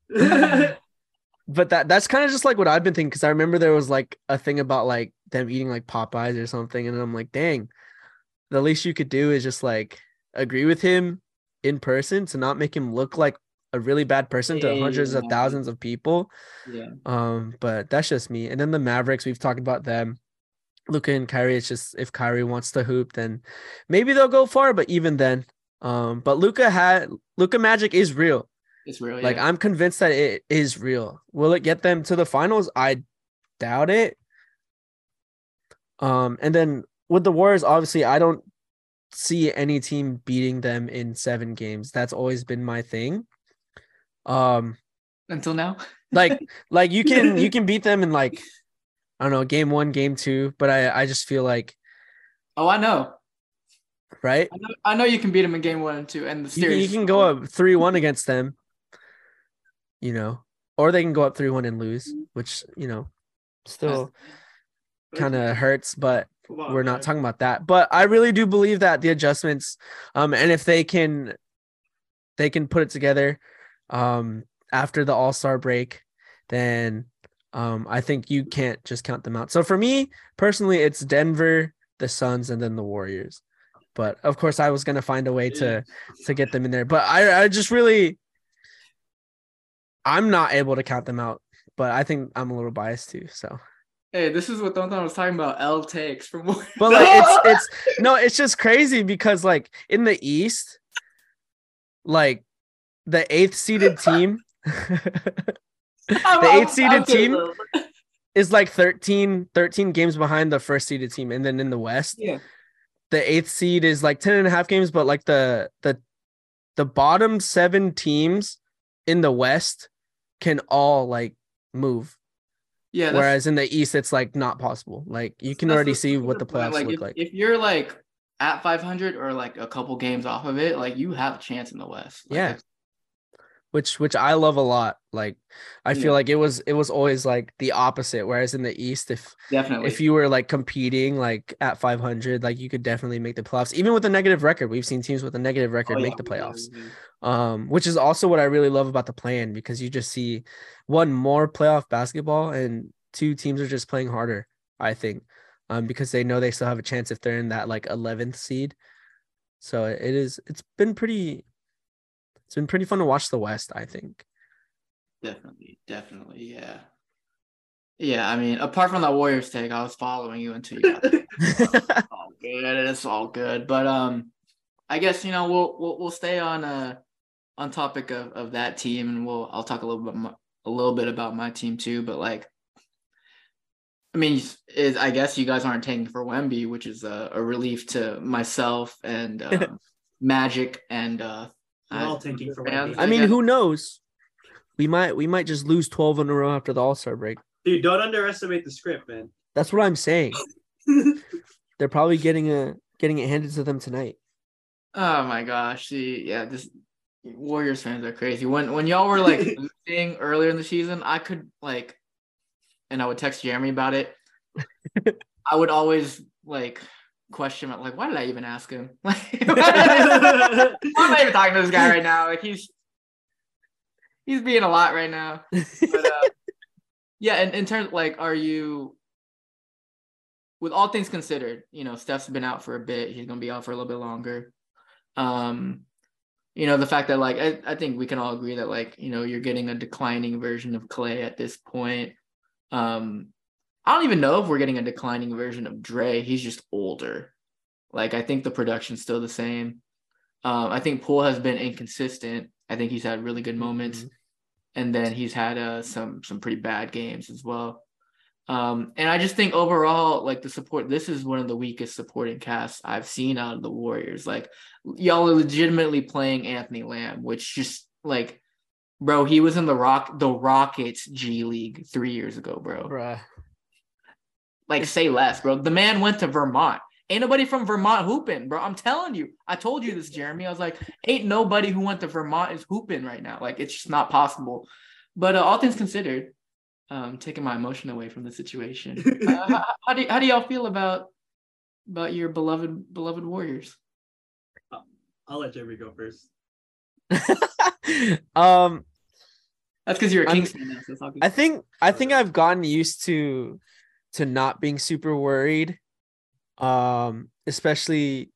Speaker 4: but that that's kind of just like what I've been thinking because I remember there was like a thing about like them eating like Popeyes or something, and I'm like, dang, the least you could do is just like agree with him in person to not make him look like a really bad person to hundreds of thousands of people.
Speaker 1: yeah.
Speaker 4: Um, but that's just me. And then the Mavericks, we've talked about them. Luka and Kyrie, it's just if Kyrie wants to hoop, then maybe they'll go far. But even then, um, but Luka had Luka Magic is real.
Speaker 1: It's real.
Speaker 4: Like
Speaker 1: yeah.
Speaker 4: I'm convinced that it is real. Will it get them to the finals? I doubt it. Um, and then with the Warriors, obviously, I don't see any team beating them in seven games. That's always been my thing. Um,
Speaker 1: until now.
Speaker 4: like like you can you can beat them in like I don't know, game one, game two, but I I just feel like
Speaker 1: Oh, I know.
Speaker 4: right.
Speaker 1: I know. I know you can beat them in game one and two, and the
Speaker 4: You, you can go up three one against them, you know, or they can go up three one and lose, which you know, still kind of hurts, but we're not
Speaker 3: man.
Speaker 4: talking about that. But I really do believe that the adjustments, um, and if they can, they can put it together, um, after the All Star break, then, um, I think you can't just count them out. So for me personally, it's Denver, the Suns, and then the Warriors. But of course, I was gonna find a way to to get them in there. But I, I just really, I'm not able to count them out. But I think I'm a little biased too. So.
Speaker 1: Hey, this is what Don was talking about. L takes from.
Speaker 4: But like it's it's no, it's just crazy because like in the East, like the eighth seeded team the eighth seeded team? is like 13, 13 games behind the first seeded team. And then in the West,
Speaker 1: Yeah.
Speaker 4: the eighth seed is like 10 and a half games, but like the the the bottom seven teams in the West can all like move.
Speaker 1: Yeah.
Speaker 4: Whereas in the East, it's like not possible. Like you can already see what the playoffs
Speaker 1: Like,
Speaker 4: look
Speaker 1: if,
Speaker 4: like.
Speaker 1: If you're like at 500 or like a couple games off of it, like you have a chance in the West. Like,
Speaker 4: Yeah. Which which I love a lot. Like I
Speaker 1: Yeah.
Speaker 4: feel like it was it was always like the opposite. Whereas in the East, if
Speaker 1: definitely.
Speaker 4: if you were like competing like at 500, like you could definitely make the playoffs. Even with a negative record, we've seen teams with a negative record
Speaker 1: Oh,
Speaker 4: make
Speaker 1: yeah,
Speaker 4: the
Speaker 1: yeah,
Speaker 4: playoffs.
Speaker 1: yeah.
Speaker 4: Um, which is also what I really love about the plan because you just see one more playoff basketball and two teams are just playing harder. I think, um, because they know they still have a chance if they're in that like 11th seed. So it is. It's been pretty. It's been pretty fun to watch the West. I think.
Speaker 1: Definitely, definitely, yeah. Yeah, I mean, apart from that Warriors take, I was following you until you got there. Oh, good. It's all good. But um, I guess you know we'll we'll, we'll stay on uh on topic of, of that team, and we'll I'll talk a little bit mo- a little bit about my team too. But like, I mean, is I guess you guys aren't tanking for Wemby, which is a, a relief to myself and um, Magic and uh.
Speaker 3: We're all tanking for
Speaker 1: fans,
Speaker 4: I mean, who knows? We might we might just lose 12 in a row after the All-Star break.
Speaker 3: Dude, don't underestimate the script, man.
Speaker 4: That's what I'm saying. They're probably getting a getting it handed to them tonight.
Speaker 1: Oh my gosh. See, yeah, this Warriors fans are crazy. When when y'all were like losing earlier in the season, I could like and I would text Jeremy about it. I would always like question about like why did I even ask him? Like why am I even talking to this guy right now? Like he's he's being a lot right now. But uh, yeah, and in terms like are you with all things considered, you know, Steph's been out for a bit. He's gonna be out for a little bit longer. Um, you know, the fact that like I, I think we can all agree that like, you know, you're getting a declining version of Clay at this point. Um, I don't even know if we're getting a declining version of Dre. He's just older. Like I think the production's still the same. Um, I think Poole has been inconsistent. I think he's had really good moments, and then he's had uh, some some pretty bad games as well. Um, and I just think overall, like the support, this is one of the weakest supporting casts I've seen out of the Warriors. Like y'all are legitimately playing Anthony Lamb, which just like, bro, he was in the Rock, the Rockets G League three years ago, bro.
Speaker 4: Bruh.
Speaker 1: Like, say less, bro. The man went to Vermont. Ain't nobody from Vermont hooping, bro. I'm telling you. I told you this, Jeremy. I was like, ain't nobody who went to Vermont is hooping right now. Like, it's just not possible. But uh, all things considered, um, taking my emotion away from the situation. Uh, how, how do how do y'all feel about about your beloved beloved Warriors?
Speaker 3: I'll let Jeremy go first.
Speaker 4: um
Speaker 1: That's because you're a
Speaker 4: I'm-
Speaker 1: Kings fan. so it's all good.
Speaker 4: I think I think I've gotten used to to not being super worried. Um, especially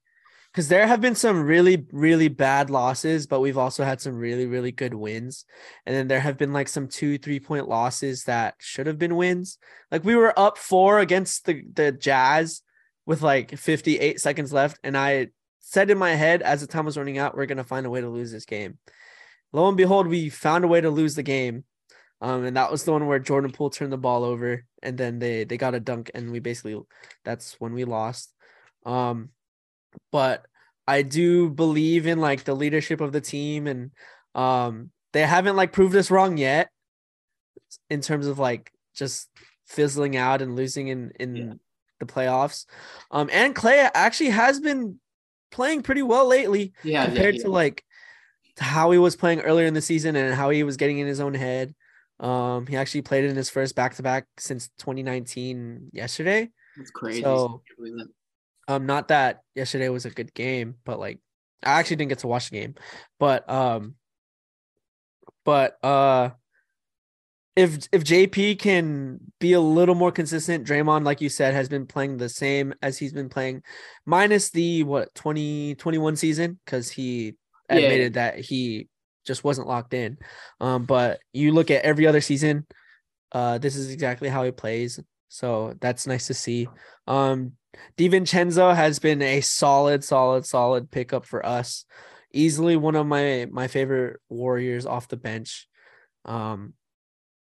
Speaker 4: because there have been some really, really bad losses, but we've also had some really, really good wins. And then there have been like some two, three point losses that should have been wins. Like we were up four against the, the Jazz with like 58 seconds left. And I said in my head as the time was running out, we're gonna find a way to lose this game. Lo and behold, we found a way to lose the game. Um, and that was the one where Jordan Poole turned the ball over, and then they they got a dunk, and we basically that's when we lost. Um, but I do believe in like the leadership of the team, and um, they haven't like proved us wrong yet in terms of like just fizzling out and losing in in
Speaker 3: Yeah.
Speaker 4: the playoffs. Um, and Clay actually has been playing pretty well lately
Speaker 1: yeah,
Speaker 4: compared
Speaker 1: yeah.
Speaker 4: to like how he was playing earlier in the season and how he was getting in his own head. Um, he actually played in his first back to back since 2019 yesterday.
Speaker 1: it's crazy.
Speaker 4: so-
Speaker 1: I can't believe that.
Speaker 4: Um, not that yesterday was a good game, but like I actually didn't get to watch the game. But um, but uh, if if JP can be a little more consistent, Draymond, like you said, has been playing the same as he's been playing, minus the what 2021 season because he
Speaker 1: Yeah.
Speaker 4: admitted that he just wasn't locked in. Um, but you look at every other season, uh, this is exactly how he plays. So that's nice to see. Um, DiVincenzo has been a solid, solid, solid pickup for us. Easily one of my my favorite Warriors off the bench. Um,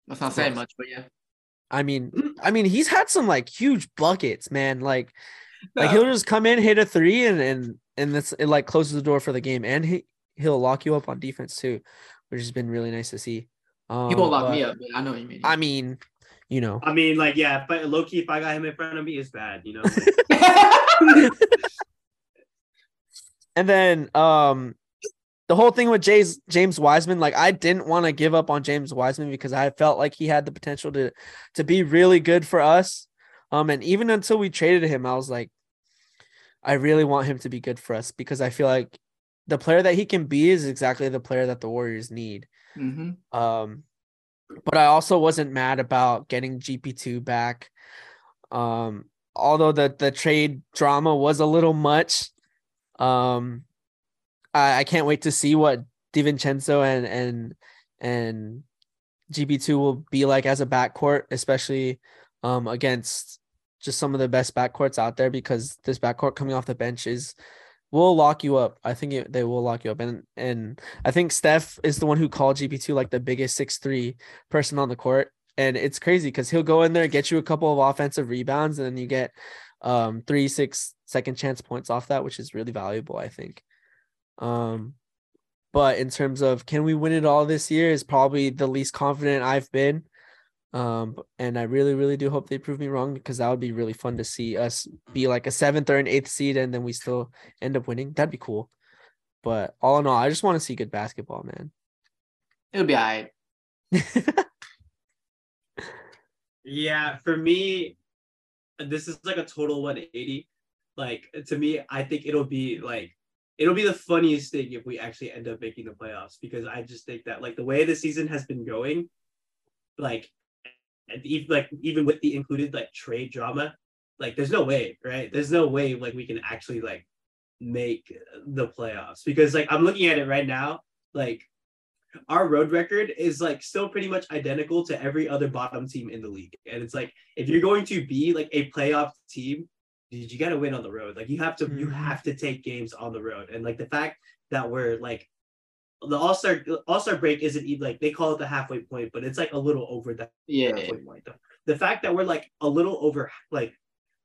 Speaker 1: That's not saying much, but yeah.
Speaker 4: I mean, I mean, he's had some like huge buckets, man. Like, like he'll just come in, hit a three, and and and that's it. Like closes the door for the game, and he he'll lock you up on defense too, which has been really nice to see. Um,
Speaker 1: He won't lock
Speaker 4: but,
Speaker 1: me up, but I know what you mean.
Speaker 4: I mean, you know,
Speaker 3: I mean, like, yeah, but low key, if I got him in front of me, it's bad, you know.
Speaker 4: And then um the whole thing with James James Wiseman, like I didn't want to give up on James Wiseman because I felt like he had the potential to to be really good for us. Um and even until we traded him, I was like, I really want him to be good for us because I feel like the player that he can be is exactly the player that the Warriors need.
Speaker 1: hmm
Speaker 4: Um, but I also wasn't mad about getting GP2 back. Um, although the the trade drama was a little much. Um, I, I can't wait to see what DiVincenzo and and and GP2 will be like as a backcourt, especially um against just some of the best backcourts out there because this backcourt coming off the bench is will lock you up. I think it, they will lock you up, and and I think Steph is the one who called GP two like the biggest six three person on the court, and it's crazy because he'll go in there get you a couple of offensive rebounds, and then you get um three six second chance points off that, which is really valuable. I think. Um, but in terms of can we win it all this year is probably the least confident I've been. Um, and I really, really do hope they prove me wrong because that would be really fun to see us be like a seventh or an eighth seed and then we still end up winning. That'd be cool. But all in all, I just want to see good basketball, man.
Speaker 1: It'll be all right.
Speaker 3: Yeah, for me, this is like a total 180. Like to me, I think it'll be like it'll be the funniest thing if we actually end up making the playoffs because I just think that like the way the season has been going, like and even like even with the included like trade drama, like there's no way, right? There's no way like we can actually like make the playoffs because like I'm looking at it right now, like our road record is like still pretty much identical to every other bottom team in the league. And it's like if you're going to be like a playoff team, dude, you got to win on the road. Like you have to, you
Speaker 4: Mhm.
Speaker 3: have to take games on the road. And like the fact that we're like the All Star All Star break isn't even like they call it the halfway point, but it's like a little over the
Speaker 1: Yeah.
Speaker 3: halfway point. The, the fact that we're like a little over like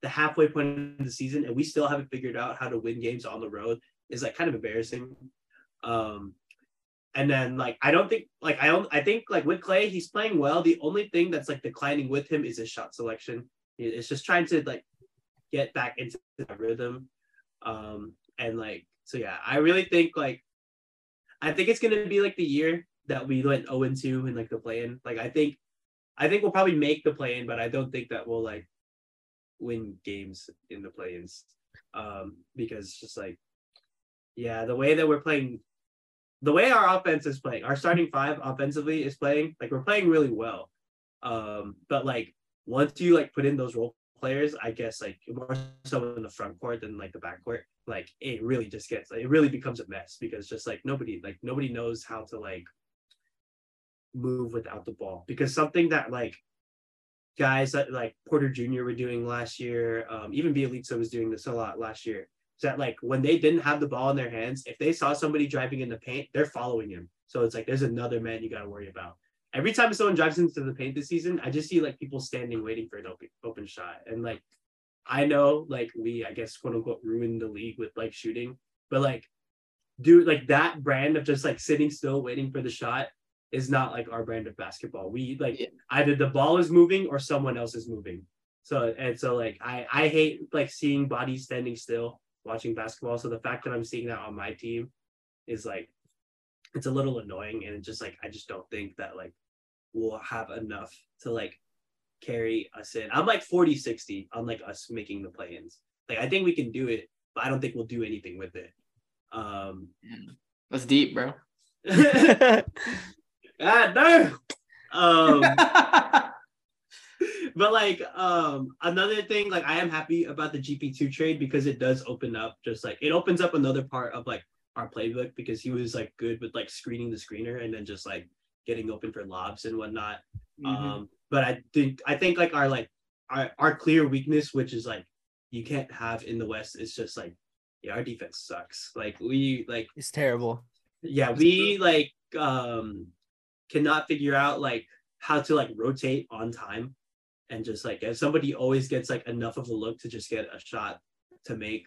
Speaker 3: the halfway point of the season and we still haven't figured out how to win games on the road is like kind of embarrassing. Um, and then like I don't think like I don't I think like with Clay he's playing well. The only thing that's like declining with him is his shot selection. It- It's just trying to like get back into the rhythm. Um, and like so yeah, I really think like I think it's gonna be like the year that we went 0 and 2 in like the play in. Like I think I think we'll probably make the play in, but I don't think that we'll like win games in the play ins. Um, because it's just like yeah, the way that we're playing the way our offense is playing, our starting five offensively is playing, like we're playing really well. Um, but like once you like put in those role players, I guess like more so in the front court than like the back court, like it really just gets like, it really becomes a mess because just like nobody like nobody knows how to like move without the ball. Because something that like guys that like Porter Jr. were doing last year, um, even Bjelica was doing this a lot last year is that like when they didn't have the ball in their hands, if they saw somebody driving in the paint, they're following him. So it's like there's another man you got to worry about. Every time someone drives into the paint this season, I just see like people standing waiting for an open open shot. And like I know like we I guess quote unquote ruined the league with like shooting, but like do like that brand of just like sitting still waiting for the shot is not like our brand of basketball. We like
Speaker 1: Yeah.
Speaker 3: either the ball is moving or someone else is moving. So and so like I I hate like seeing bodies standing still watching basketball. So the fact that I'm seeing that on my team is like it's a little annoying and just like I just don't think that like we'll have enough to like carry us in. I'm like 40 60 on like us making the play-ins. Like I think we can do it, but I don't think we'll do anything with it. Um
Speaker 1: That's deep, bro.
Speaker 3: ah no. Um but like um another thing like i am happy about the gp2 trade because it does open up just like it opens up another part of like our playbook because he was like good with like screening the screener and then just like getting open for lobs and whatnot um but i think i think like our like our, our clear weakness which is like you can't have in the west is just like yeah our defense sucks like we like
Speaker 4: it's terrible.
Speaker 3: yeah we like um cannot figure out like how to like rotate on time and just like if somebody always gets like enough of a look to just get a shot to make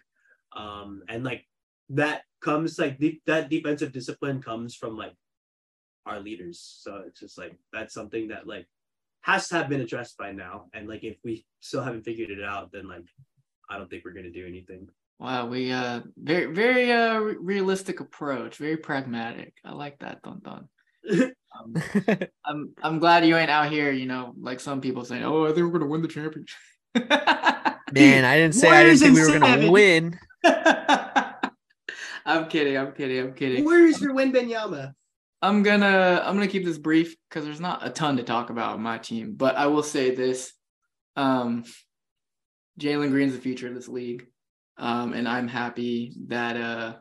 Speaker 3: um and like that comes like de- that defensive discipline comes from like our leaders so it's just like that's something that like has to have been addressed by now and like if we still haven't figured it out then like i don't think we're going to do anything
Speaker 1: Wow, we uh very very uh realistic approach, very pragmatic. I like that, Tonton. Um, I'm I'm glad you ain't out here, you know, like some people saying, "Oh, I think we're gonna win the championship."
Speaker 4: Man, I didn't say I didn't
Speaker 3: Warriors
Speaker 4: think we were gonna win.
Speaker 1: I'm kidding. I'm kidding. I'm kidding.
Speaker 3: where's your Wembanyama
Speaker 1: I'm gonna I'm gonna keep this brief because there's not a ton to talk about on my team, but I will say this: um, Jalen Green's the future of this league, um, and I'm happy that uh,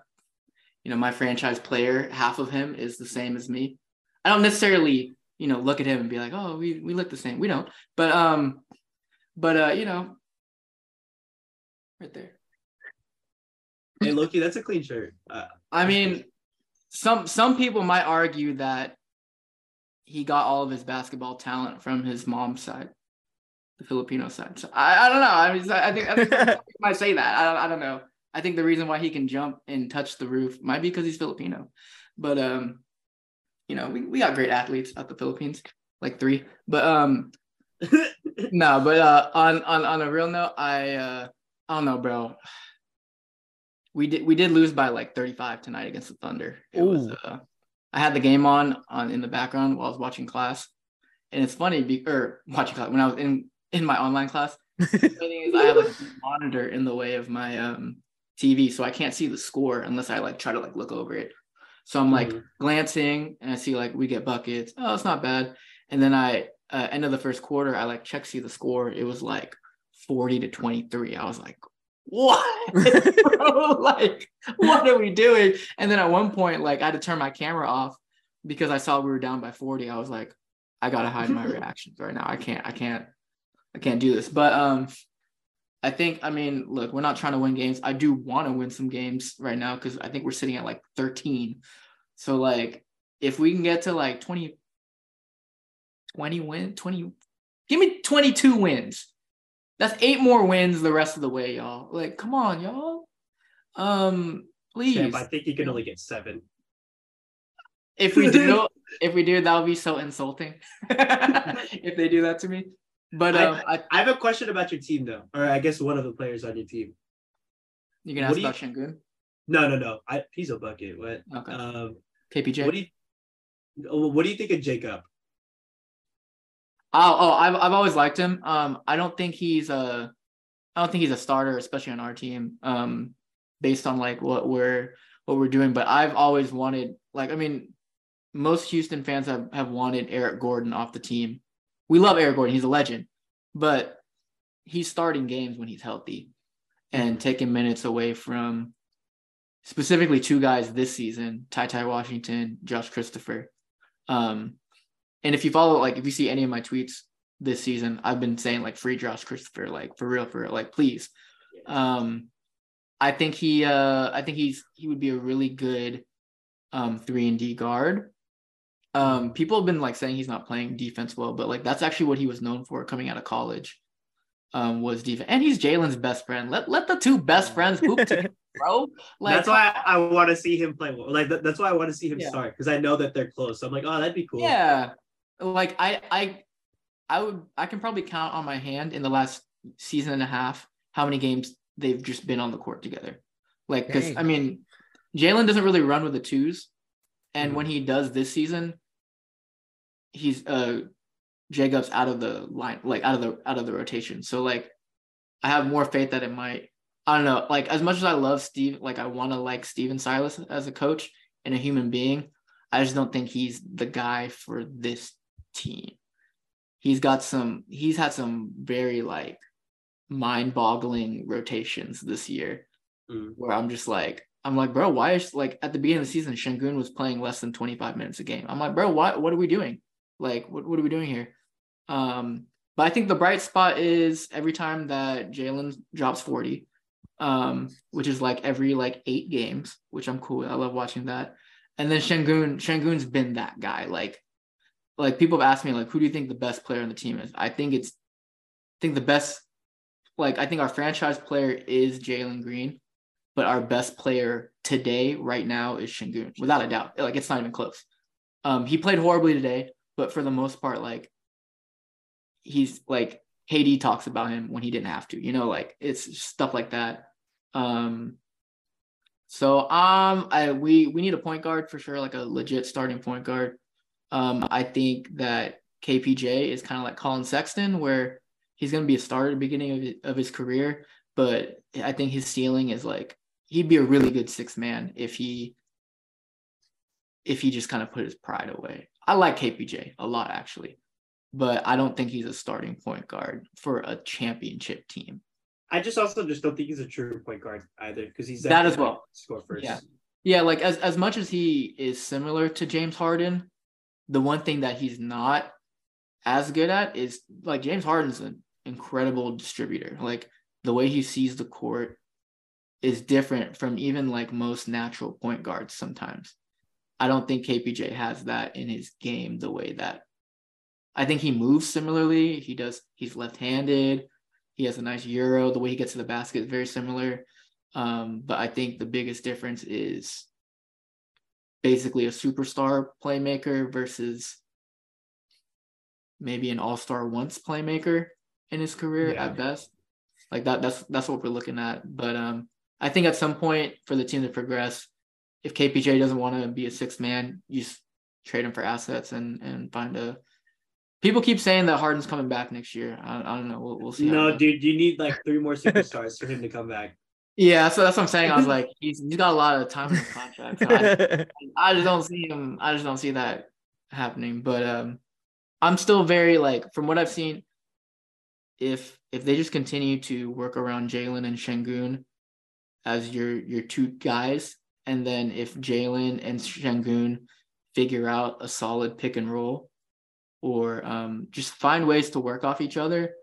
Speaker 1: you know my franchise player, half of him is the same as me. I don't necessarily you know look at him and be like, oh, we we look the same. We don't, but um, but uh, you know, right there.
Speaker 3: Hey, Loki, that's a clean shirt. Uh,
Speaker 1: I mean, some some people might argue that he got all of his basketball talent from his mom's side, the Filipino side. So I, I don't know. I mean, I think, I think might say that. I don't, I don't know. I think the reason why he can jump and touch the roof might be because he's Filipino, but um, you know, we, we got great athletes out the Philippines, like three. But um, no, but uh, on on on a real note, I uh, I don't know, bro. We did we did lose by like 35 tonight against the Thunder. It was uh, I had the game on on in the background while I was watching class, and it's funny be, or watching class when I was in in my online class. The thing is, I have like a monitor in the way of my um TV, so I can't see the score unless I like try to like look over it. So I'm like
Speaker 3: Mhm.
Speaker 1: glancing and I see like we get buckets. Oh, it's not bad. And then I uh, end of the first quarter, I like check see the score. It was like 40 to 23. I was like, what? Bro, like, what are we doing? And then at one point, like I had to turn my camera off because I saw we were down by 40. I was like, I gotta hide my reactions right now. I can't, I can't, I can't do this. But um I think, I mean, look, we're not trying to win games. I do want to win some games right now because I think we're sitting at like 13. So, like, if we can get to like 20, 20 win, 20, give me 22 wins. That's eight more wins the rest of the way, y'all. Like, come on, y'all. Um, please.
Speaker 3: Champ, I think you can only get seven.
Speaker 1: If we do, if we do, that would be so insulting. if they do that to me. But
Speaker 3: I-
Speaker 1: um, I,
Speaker 3: I have a question about your team, though, or I guess one of the players on your team.
Speaker 1: you can
Speaker 3: what
Speaker 1: ask
Speaker 3: you-
Speaker 1: about Sengun.
Speaker 3: No, no, no. I, he's a bucket. What?
Speaker 1: Okay.
Speaker 3: Um,
Speaker 1: KPJ.
Speaker 3: what do you? What do you think of Jacob?
Speaker 1: Oh, oh, I've I've always liked him. Um, I don't think he's a, I don't think he's a starter, especially on our team. Um, based on like what we're what we're doing, but I've always wanted, like, I mean, most Houston fans have have wanted Eric Gordon off the team. We love Eric Gordon; he's a legend, but he's starting games when he's healthy, and taking minutes away from specifically two guys this season: Ty Ty Washington, Josh Christopher. Um, and if you follow, like, if you see any of my tweets this season, I've been saying like free Josh Christopher, like for real, for real, like please. Um, I think he, uh, I think he's he would be a really good, um, three and D guard. Um, people have been like saying he's not playing defense well, but like that's actually what he was known for coming out of college. Um, was defense, and he's Jalen's best friend. Let let the two best friends hoop together, bro. Like
Speaker 3: that's why I, want to see him play. well. Like that, that's why I want to see him
Speaker 1: Yeah.
Speaker 3: start because I know that they're close. So I'm like, oh, that'd be cool.
Speaker 1: Yeah. Like I I I would I can probably count on my hand in the last season and a half how many games they've just been on the court together. Like because I mean Jalen doesn't really run with the twos. And
Speaker 3: Mhm.
Speaker 1: when he does this season, he's uh Jacobs out of the line, like out of the out of the rotation. So like I have more faith that it might I don't know, like as much as I love Steve, like I want to like Stephen Silas as a coach and a human being, I just don't think he's the guy for this team. He's got some he's had some very like mind-boggling rotations this year
Speaker 3: Mm.
Speaker 1: where I'm just like I'm like, bro, why is like at the beginning of the season, Sengun was playing less than 25 minutes a game. I'm like, bro, why what are we doing? Like, what, what are we doing here? Um, but I think the bright spot is every time that Jalen drops 40, um, which is like every like eight games, which I'm cool. with. I love watching that. And then Sengun, Sengun's been that guy. Like, like people have asked me, like, who do you think the best player on the team is? I think it's I think the best, like, I think our franchise player is Jalen Green, but our best player today, right now, is Sengun, without a doubt. Like, it's not even close. Um, he played horribly today, but for the most part, like, he's like KD talks about him when he didn't have to, you know, like it's stuff like that. Um, so um, I we we need a point guard for sure, like a legit starting point guard. Um, I think that KPJ is kind of like Collin Sexton, where he's going to be a starter at the beginning of his, of his career, but I think his ceiling is like he'd be a really good sixth man if he if he just kind of put his pride away. I like KPJ a lot actually, but I don't think he's a starting point guard for a championship team.
Speaker 3: I just also just don't think he's a true point guard either because he's
Speaker 1: That as well.
Speaker 3: Score first.
Speaker 1: Yeah. Yeah, like as as much as he is similar to James Harden, the one thing that he's not as good at is like James Harden's an incredible distributor. Like the way he sees the court is different from even like most natural point guards sometimes. I don't think KPJ has that in his game the way that I think he moves similarly. He does, he's left handed. He has a nice euro. The way he gets to the basket is very similar. Um, but I think the biggest difference is basically a superstar playmaker versus maybe an all-star once playmaker in his career
Speaker 3: Yeah.
Speaker 1: at best. Like that that's that's what we're looking at. But um I think at some point for the team to progress, if KPJ doesn't want to be a six man, you trade him for assets and and find a people keep saying that Harden's coming back next year. I, I don't know. We'll, we'll see.
Speaker 3: No, dude, you need like three more superstars for him to come back.
Speaker 1: Yeah, so that's what I'm saying. I was like, he's he's got a lot of time in his contract. So I, I just don't see him. I just don't see that happening. But um, I'm still very like from what I've seen. If if they just continue to work around Jalen and Sengun as your your two guys, and then if Jalen and Sengun figure out a solid pick and roll, or um, just find ways to work off each other,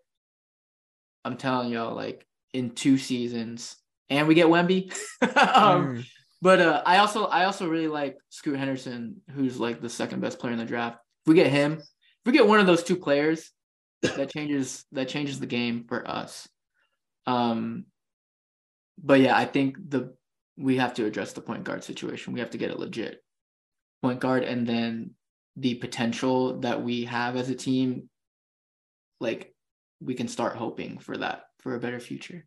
Speaker 1: I'm telling y'all, like in two seasons, and we get Wemby. um,
Speaker 4: Mm.
Speaker 1: but uh, I also I also really like Scoot Henderson, who's like the second best player in the draft. If we get him, if we get one of those two players, that changes that changes the game for us. Um, but yeah, I think the we have to address the point guard situation. We have to get a legit point guard, and then the potential that we have as a team, like we can start hoping for that for a better future.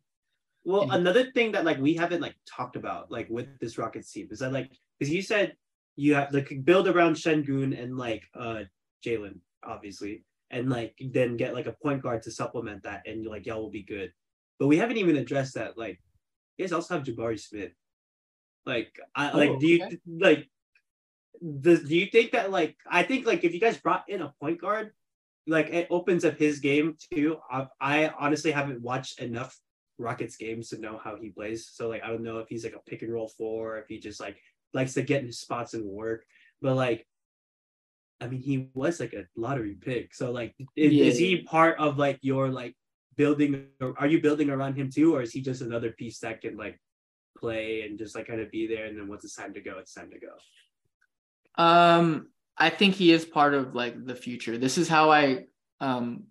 Speaker 3: Well, another thing that like we haven't like talked about like with this Rockets team is that like because you said you have like build around Sengun and like uh Jalen obviously and like then get like a point guard to supplement that and like y'all will be good. But we haven't even addressed that like you guys also have Jabari Smith. Like I like
Speaker 1: Oh,
Speaker 3: do you
Speaker 1: okay.
Speaker 3: like the do you think that like I think like if you guys brought in a point guard like it opens up his game too. I, I honestly haven't watched enough Rockets games to know how he plays. So like I don't know if he's like a pick and roll four, if he just like likes to get in spots and work. But like, I mean, he was like a lottery pick. So like, is,
Speaker 1: Yeah.
Speaker 3: is he part of like your like building? Or are you building around him too, or is he just another piece that can like play and just like kind of be there? And then once it's time to go, it's time to go.
Speaker 1: Um, I think he is part of like the future. This is how I um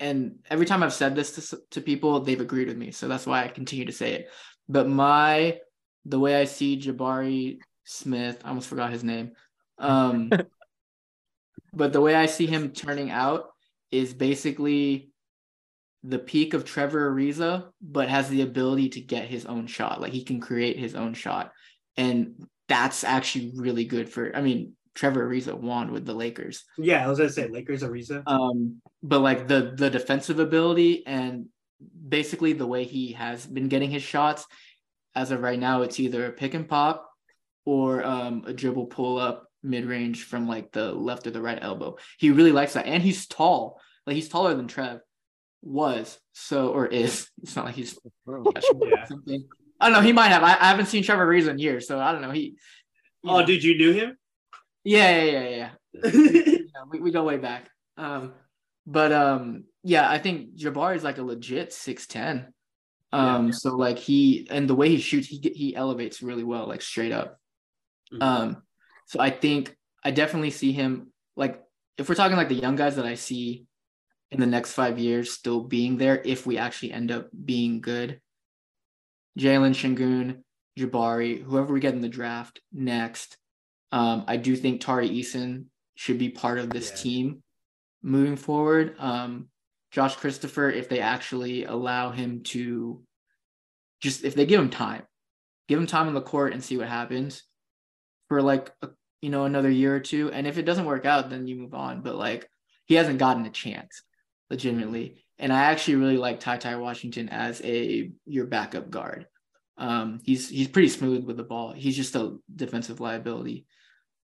Speaker 1: and every time I've said this to to people, they've agreed with me. So that's why I continue to say it. But my the way I see Jabari Smith, I almost forgot his name. Um but the way I see him turning out is basically the peak of Trevor Ariza, but has the ability to get his own shot. Like he can create his own shot. And that's actually really good for I mean, Trevor Ariza won with the Lakers.
Speaker 3: Yeah, I was gonna say Lakers Ariza.
Speaker 1: Um, but like the the defensive ability and basically the way he has been getting his shots, as of right now, it's either a pick and pop or um, a dribble pull up mid range from like the left or the right elbow. He really likes that, and he's tall. Like he's taller than Trev was so or is. It's not like he's
Speaker 3: Yeah.
Speaker 1: something. I don't know. He might have. I, I haven't seen Trevor Ariza in years, so I don't know. He.
Speaker 3: Oh,
Speaker 1: know.
Speaker 3: dude, you knew him?
Speaker 1: Yeah, yeah, yeah, yeah yeah, we, we go way back. Um, but um, yeah, I think Jabari is like a legit six ten. Um, so like he and the way he shoots, he he elevates really well, like straight up.
Speaker 3: Mhm.
Speaker 1: Um, so I think I definitely see him like if we're talking like the young guys that I see in the next five years still being there if we actually end up being good. Jalen Sengun, Jabari, whoever we get in the draft next. Um, I do think Tari Eason should be part of this
Speaker 3: Yeah.
Speaker 1: team moving forward. Um, Josh Christopher, if they actually allow him to just if they give him time, give him time on the court and see what happens for like a, you know another year or two. And if it doesn't work out, then you move on. But like he hasn't gotten a chance, legitimately. And I actually really like Ty Ty Washington as a your backup guard. Um, he's he's pretty smooth with the ball. He's just a defensive liability.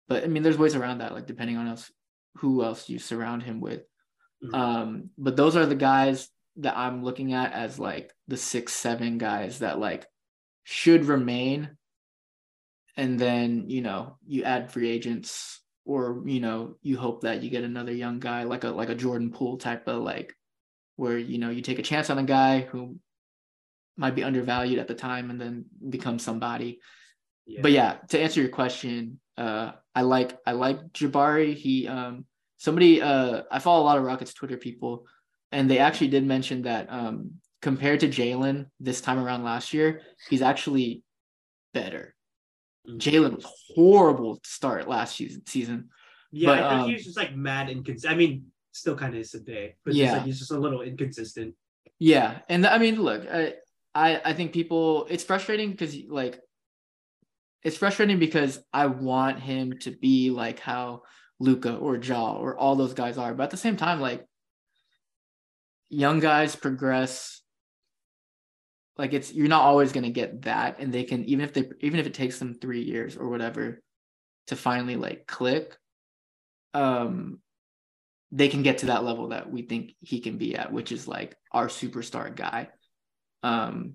Speaker 1: But I mean, there's ways around that, like depending on else who else you surround him with.
Speaker 3: Mhm.
Speaker 1: Um, but those are the guys that I'm looking at as like the six, seven guys that like should remain. And then, you know, you add free agents or, you know, you hope that you get another young guy like a like a Jordan Poole type of like where, you know, you take a chance on a guy who might be undervalued at the time and then become somebody.
Speaker 3: Yeah.
Speaker 1: But yeah, to answer your question, uh, I like I like Jabari. He um somebody uh I follow a lot of Rockets Twitter people, and they actually did mention that um compared to Jalen this time around last year, he's actually better.
Speaker 3: Mhm.
Speaker 1: Jalen was horrible to start last season season.
Speaker 3: Yeah,
Speaker 1: But,
Speaker 3: I think
Speaker 1: um,
Speaker 3: he was just like mad inconsistent. I mean, still kind of is today, but just
Speaker 1: Yeah.
Speaker 3: like he's just a little inconsistent.
Speaker 1: Yeah, and I mean, look, I I, I think people it's frustrating because like it's frustrating because I want him to be like how Luka or Ja or all those guys are, but at the same time, like young guys progress. Like it's you're not always gonna get that, and they can even if they even if it takes them three years or whatever to finally like click, um, they can get to that level that we think he can be at, which is like our superstar guy. Um,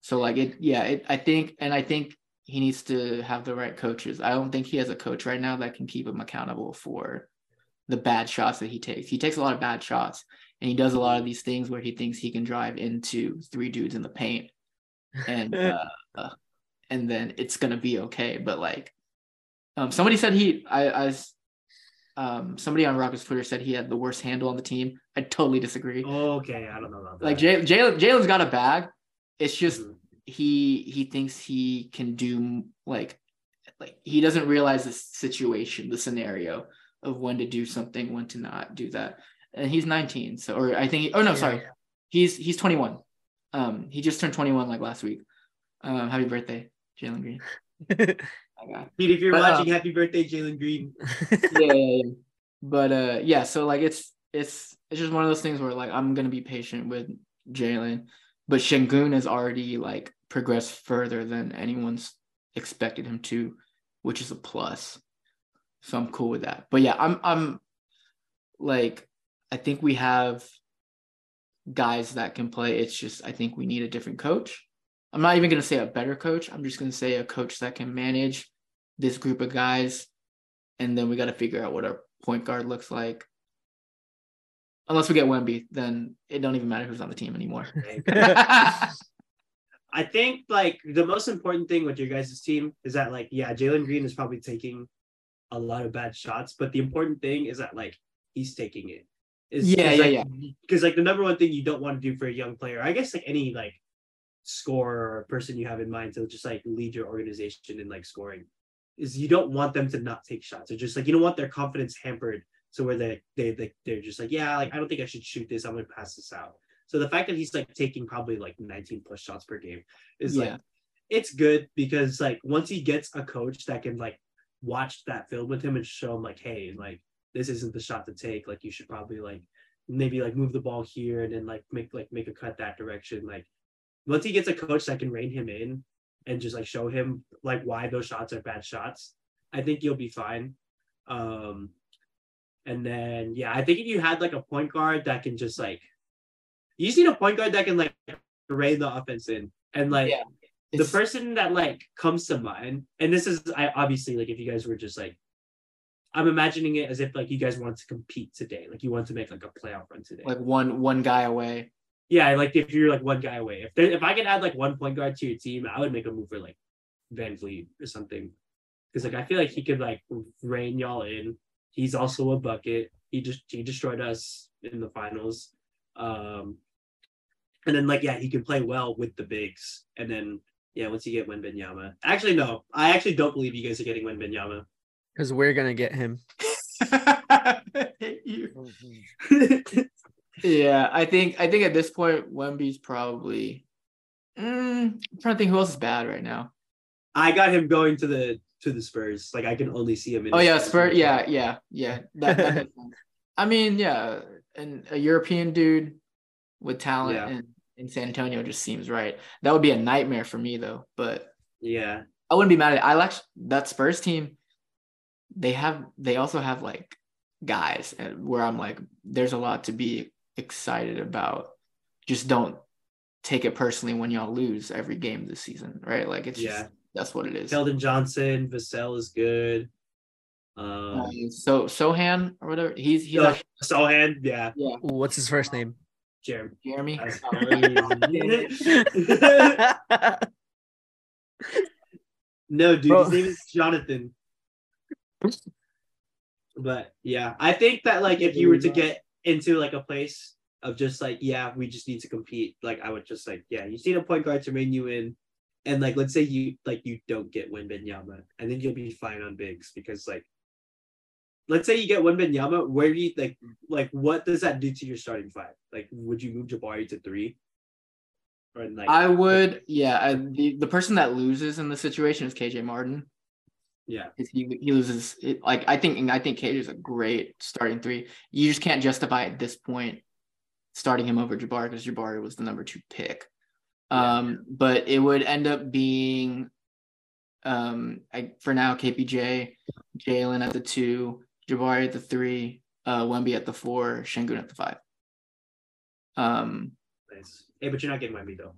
Speaker 1: so like it, yeah, it, I think, and I think he needs to have the right coaches. I don't think he has a coach right now that can keep him accountable for the bad shots that he takes. He takes a lot of bad shots, and he does a lot of these things where he thinks he can drive into three dudes in the paint, and uh, and then it's gonna be okay. But like, um, somebody said he, I, I um, somebody on Rockets Twitter said he had the worst handle on the team. I totally disagree.
Speaker 3: Okay, I don't know about that.
Speaker 1: Like Jay, Jalen, Jalen's got a bag. It's just
Speaker 3: Mhm.
Speaker 1: He he thinks he can do like like he doesn't realize the situation, the scenario of when to do something, when to not do that. And he's 19, so or I think. oh no, sorry, he's he's 21. Um, he just turned 21 like last week. Um, happy birthday, Jalen Green. My God.
Speaker 3: Pete, if you're
Speaker 1: But, uh,
Speaker 3: watching, happy birthday, Jalen Green.
Speaker 1: yeah, yeah, yeah. But uh yeah, so like it's it's it's just one of those things where like I'm gonna be patient with Jalen, but Sengun is already like progressed further than anyone's expected him to, which is a plus. So I'm cool with that. But yeah, I'm I'm like I think we have guys that can play. It's just I think we need a different coach. I'm not even gonna say a better coach. I'm just gonna say a coach that can manage this group of guys and then we got to figure out what our point guard looks like. Unless we get Wemby, then it don't even matter who's on the team anymore.
Speaker 3: I think like the most important thing with your guys' team is that like yeah, Jalen Green is probably taking a lot of bad shots, but the important thing is that like he's taking it. Is,
Speaker 1: Yeah,
Speaker 3: is,
Speaker 1: yeah,
Speaker 3: like,
Speaker 1: yeah.
Speaker 3: Because like the number one thing you don't want to do for a young player, I guess like any like scorer or person you have in mind to just like lead your organization in like scoring, is you don't want them to not take shots. Or just like you don't want their confidence hampered to where they they they they're just like yeah, like I don't think I should shoot this. I'm gonna pass this out. So the fact that he's like taking probably like 19 plus shots per game is
Speaker 1: Yeah.
Speaker 3: like it's good because like once he gets a coach that can like watch that film with him and show him like hey like this isn't the shot to take like you should probably like maybe like move the ball here and then like make like make a cut that direction like once he gets a coach that can rein him in and just like show him like why those shots are bad shots i think you'll be fine um and then yeah i think if you had like a point guard that can just like you just need a point guard that can like rein the offense in. And like
Speaker 1: Yeah.
Speaker 3: the person that like comes to mind and this is i obviously like if you guys were just like i'm imagining it as if like you guys wanted to compete today. Like you want to make like a playoff run today.
Speaker 1: Like one one guy away.
Speaker 3: yeah like if you're like one guy away. If there, if i could add like one point guard to your team i would make a move for like VanVleet or something. Because like i feel like he could like rein y'all in. He's also a bucket. He just he destroyed us in the finals. Um and then like yeah he can play well with the bigs and then yeah once you get Wembanyama actually no i actually don't believe you guys are getting Wembanyama
Speaker 4: Because we're gonna get him.
Speaker 1: yeah, I think I think at this point Wemby's probably. Mm, I'm trying to think who else is bad right now.
Speaker 3: i got him going to the to the spurs like i can only see him in
Speaker 1: Oh yeah,
Speaker 3: Spurs
Speaker 1: Yeah, yeah, yeah. That, that. I mean, yeah, and a European dude with talent
Speaker 3: Yeah.
Speaker 1: in, in San Antonio just seems right. That would be a nightmare for me though, but
Speaker 3: yeah
Speaker 1: I wouldn't be mad at it. I like that Spurs team. They have they also have like guys and where I'm like, there's a lot to be excited about. Just don't take it personally when y'all lose every game this season, right? Like it's
Speaker 3: Yeah.
Speaker 1: just that's what it is.
Speaker 3: Keldon Johnson, Vassell is good. Um,
Speaker 1: Um, so Sochan or whatever, he's he's
Speaker 3: uh,
Speaker 1: actually,
Speaker 3: Sochan, yeah,
Speaker 1: yeah.
Speaker 4: What's his first name?
Speaker 3: Jeremy.
Speaker 1: Jeremy.
Speaker 3: No, dude,
Speaker 4: Bro.
Speaker 3: his name is Jonathan. But yeah, I think that like if you were to get into like a place of just like, yeah, we just need to compete, like I would just like, yeah, you need a point guard to rein you in. And like let's say you like you don't get Wembanyama, and then you'll be fine on bigs because like let's say you get Wembanyama, where do you like like what does that do to your starting five? Like would you move Jabari to three? Or like
Speaker 1: I would, yeah. I, the the person that loses in the situation is KJ Martin.
Speaker 3: Yeah.
Speaker 1: He he loses. It, like I think and I think KJ is a great starting three. You just can't justify at this point starting him over Jabari because Jabari was the number two pick.
Speaker 3: Yeah.
Speaker 1: Um, but it would end up being, um, I, for now KPJ, Jalen at the two, Jabari at the three, uh, Wemby at the four, Sengun at the five. Um,
Speaker 3: Nice. Hey, but you're not getting Wemby though.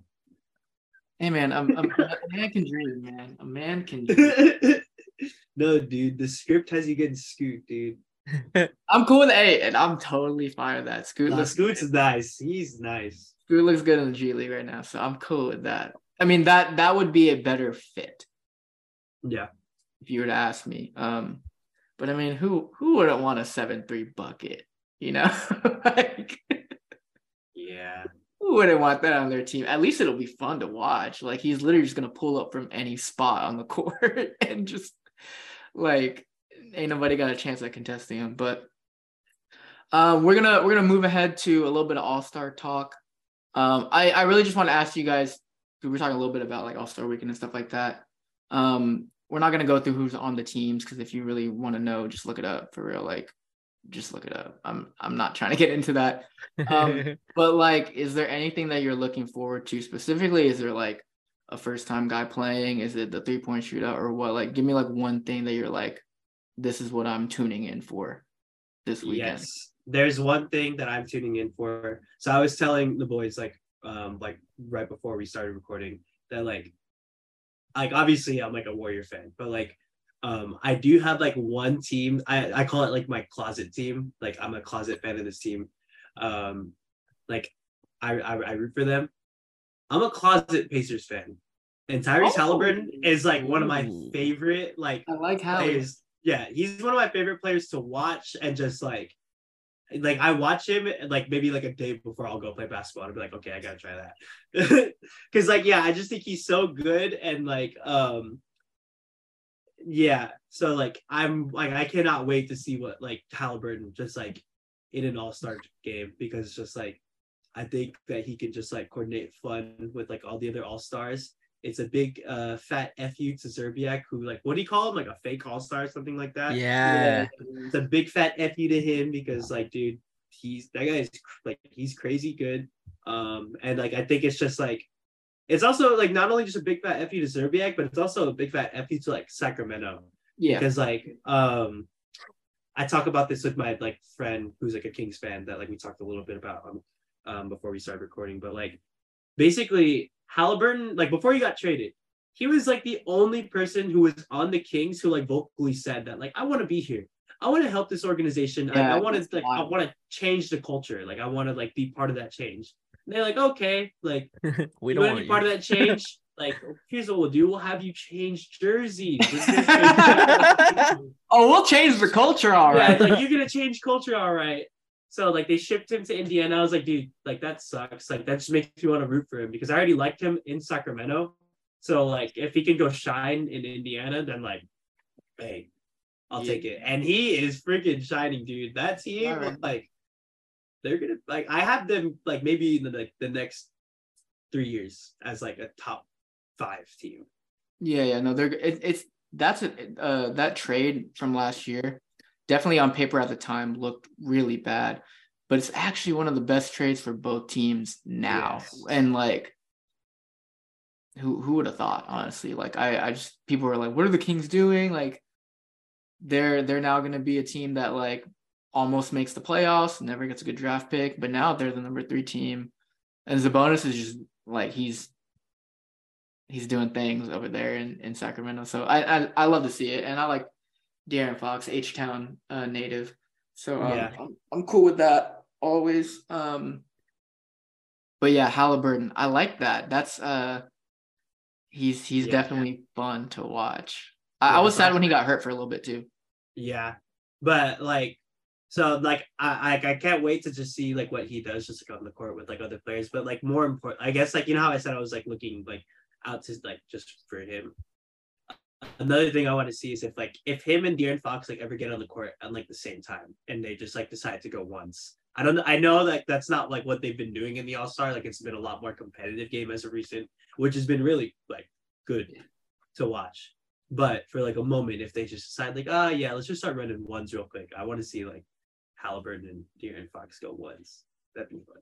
Speaker 1: hey man, I'm, I'm, a man can dream, man. A man can dream.
Speaker 3: no, dude, the script has you getting scoot, dude.
Speaker 1: I'm cool with eight, and I'm totally fine with that. Scoot
Speaker 3: Nah,
Speaker 1: looks
Speaker 3: Scoot's nice. He's nice.
Speaker 1: Scoot looks good in the G League right now, so I'm cool with that. I mean that that would be a better fit
Speaker 3: Yeah.
Speaker 1: if you were to ask me. Um, but I mean, who who wouldn't want a seven three bucket? You know, like
Speaker 3: Yeah.
Speaker 1: who wouldn't want that on their team? At least it'll be fun to watch. Like he's literally just gonna pull up from any spot on the court and just like ain't nobody got a chance at contesting him. But um, we're gonna we're gonna move ahead to a little bit of All Star talk. Um, I I really just want to ask you guys. We were talking a little bit about like All Star Weekend and stuff like that. Um, we're not gonna go through who's on the teams because if you really want to know, just look it up for real. Like, just look it up. I'm I'm not trying to get into that. Um, but like, is there anything that you're looking forward to specifically? Is there like a first time guy playing? Is it the three point shootout or what? Like, give me like one thing that you're like, this is what I'm tuning in for this weekend.
Speaker 3: Yes. There's one thing that I'm tuning in for. So I was telling the boys like um like right before we started recording that like like obviously I'm like a Warrior fan, but like um I do have like one team. I I call it like my closet team. Like I'm a closet fan of this team. Um like I I, I root for them. I'm a closet Pacers fan. And Tyrese
Speaker 1: Oh.
Speaker 3: Halliburton is like one of my favorite like
Speaker 1: I like how
Speaker 3: players. Yeah, he's one of my favorite players to watch and just like like I watch him like maybe like a day before I'll go play basketball. I'll be like, okay, I gotta try that. Cause like yeah, I just think he's so good and like um yeah, so like I'm like I cannot wait to see what like Halliburton just like in an all-star game because it's just like I think that he can just like coordinate fun with like all the other all-stars it's a big uh fat fu to Zerbiak who like what do you call him like a fake all star or something like that.
Speaker 4: yeah.
Speaker 3: It's a big fat fu to him because like dude he's that guy's like he's crazy good. Um and like I think it's just like it's also like not only just a big fat fu to Zerbiak but it's also a big fat fu to like Sacramento
Speaker 1: yeah.
Speaker 3: because like um I talk about this with my like friend who's like a Kings fan that like we talked a little bit about um, um before we started recording, but like basically Halliburton, like before he got traded, he was like the only person who was on the Kings who like vocally said that like I want to be here. I want to help this organization.
Speaker 1: Yeah,
Speaker 3: I want to
Speaker 1: that's
Speaker 3: like I want to change the culture. Like I want to like be part of that change. And they're like, okay, like
Speaker 4: we
Speaker 3: you
Speaker 4: don't
Speaker 3: want
Speaker 4: want
Speaker 3: to be part of that change? like, here's what we'll do. We'll have you change jerseys. We're gonna change-
Speaker 1: Oh, we'll change the culture, all right.
Speaker 3: yeah, like you're gonna change culture, all right. So like they shipped him to Indiana. I was like, dude, like that sucks. Like that just makes me want to root for him because I already liked him in Sacramento. So like if he can go shine in Indiana, then like, hey, I'll take it. And he is freaking shining, dude. That team,
Speaker 1: Alright.
Speaker 3: like, they're gonna like I have them like maybe in the like the next three years as like a top five team.
Speaker 1: Yeah, yeah, no, they're it, it's that's a uh that trade from last year definitely on paper at the time looked really bad, but it's actually one of the best trades for both teams now.
Speaker 3: Yes.
Speaker 1: And like who who would have thought, honestly? Like I I just people were like, what are the Kings doing? Like they're they're now gonna be a team that like almost makes the playoffs, never gets a good draft pick, but now they're the number three team. And Sabonis is just like he's he's doing things over there in, in Sacramento. So I, I I love to see it, and I like De'Aaron Fox, H Town uh, native. So um,
Speaker 3: Yeah.
Speaker 1: I'm, I'm cool with that always. Um, but yeah, Halliburton, I like that. That's uh, he's he's
Speaker 3: Yeah.
Speaker 1: definitely fun to watch. I, I was sad when he got hurt for a little bit too.
Speaker 3: Yeah, but like, so like, I I, I can't wait to just see like what he does just like on the court with like other players. But like more important, I guess like you know how I said I was like looking like out to like just for him. Another thing I want to see is if like if him and De'Aaron Fox like ever get on the court at like the same time and they just like decide to go once. I don't know. I know like that's not like what they've been doing in the All Star. Like it's been a lot more competitive game as of recent, which has been really like good to watch. But for like a moment, if they just decide like, ah, yeah, let's just start running ones real quick. I want to see like Halliburton and De'Aaron Fox go ones. That'd be fun.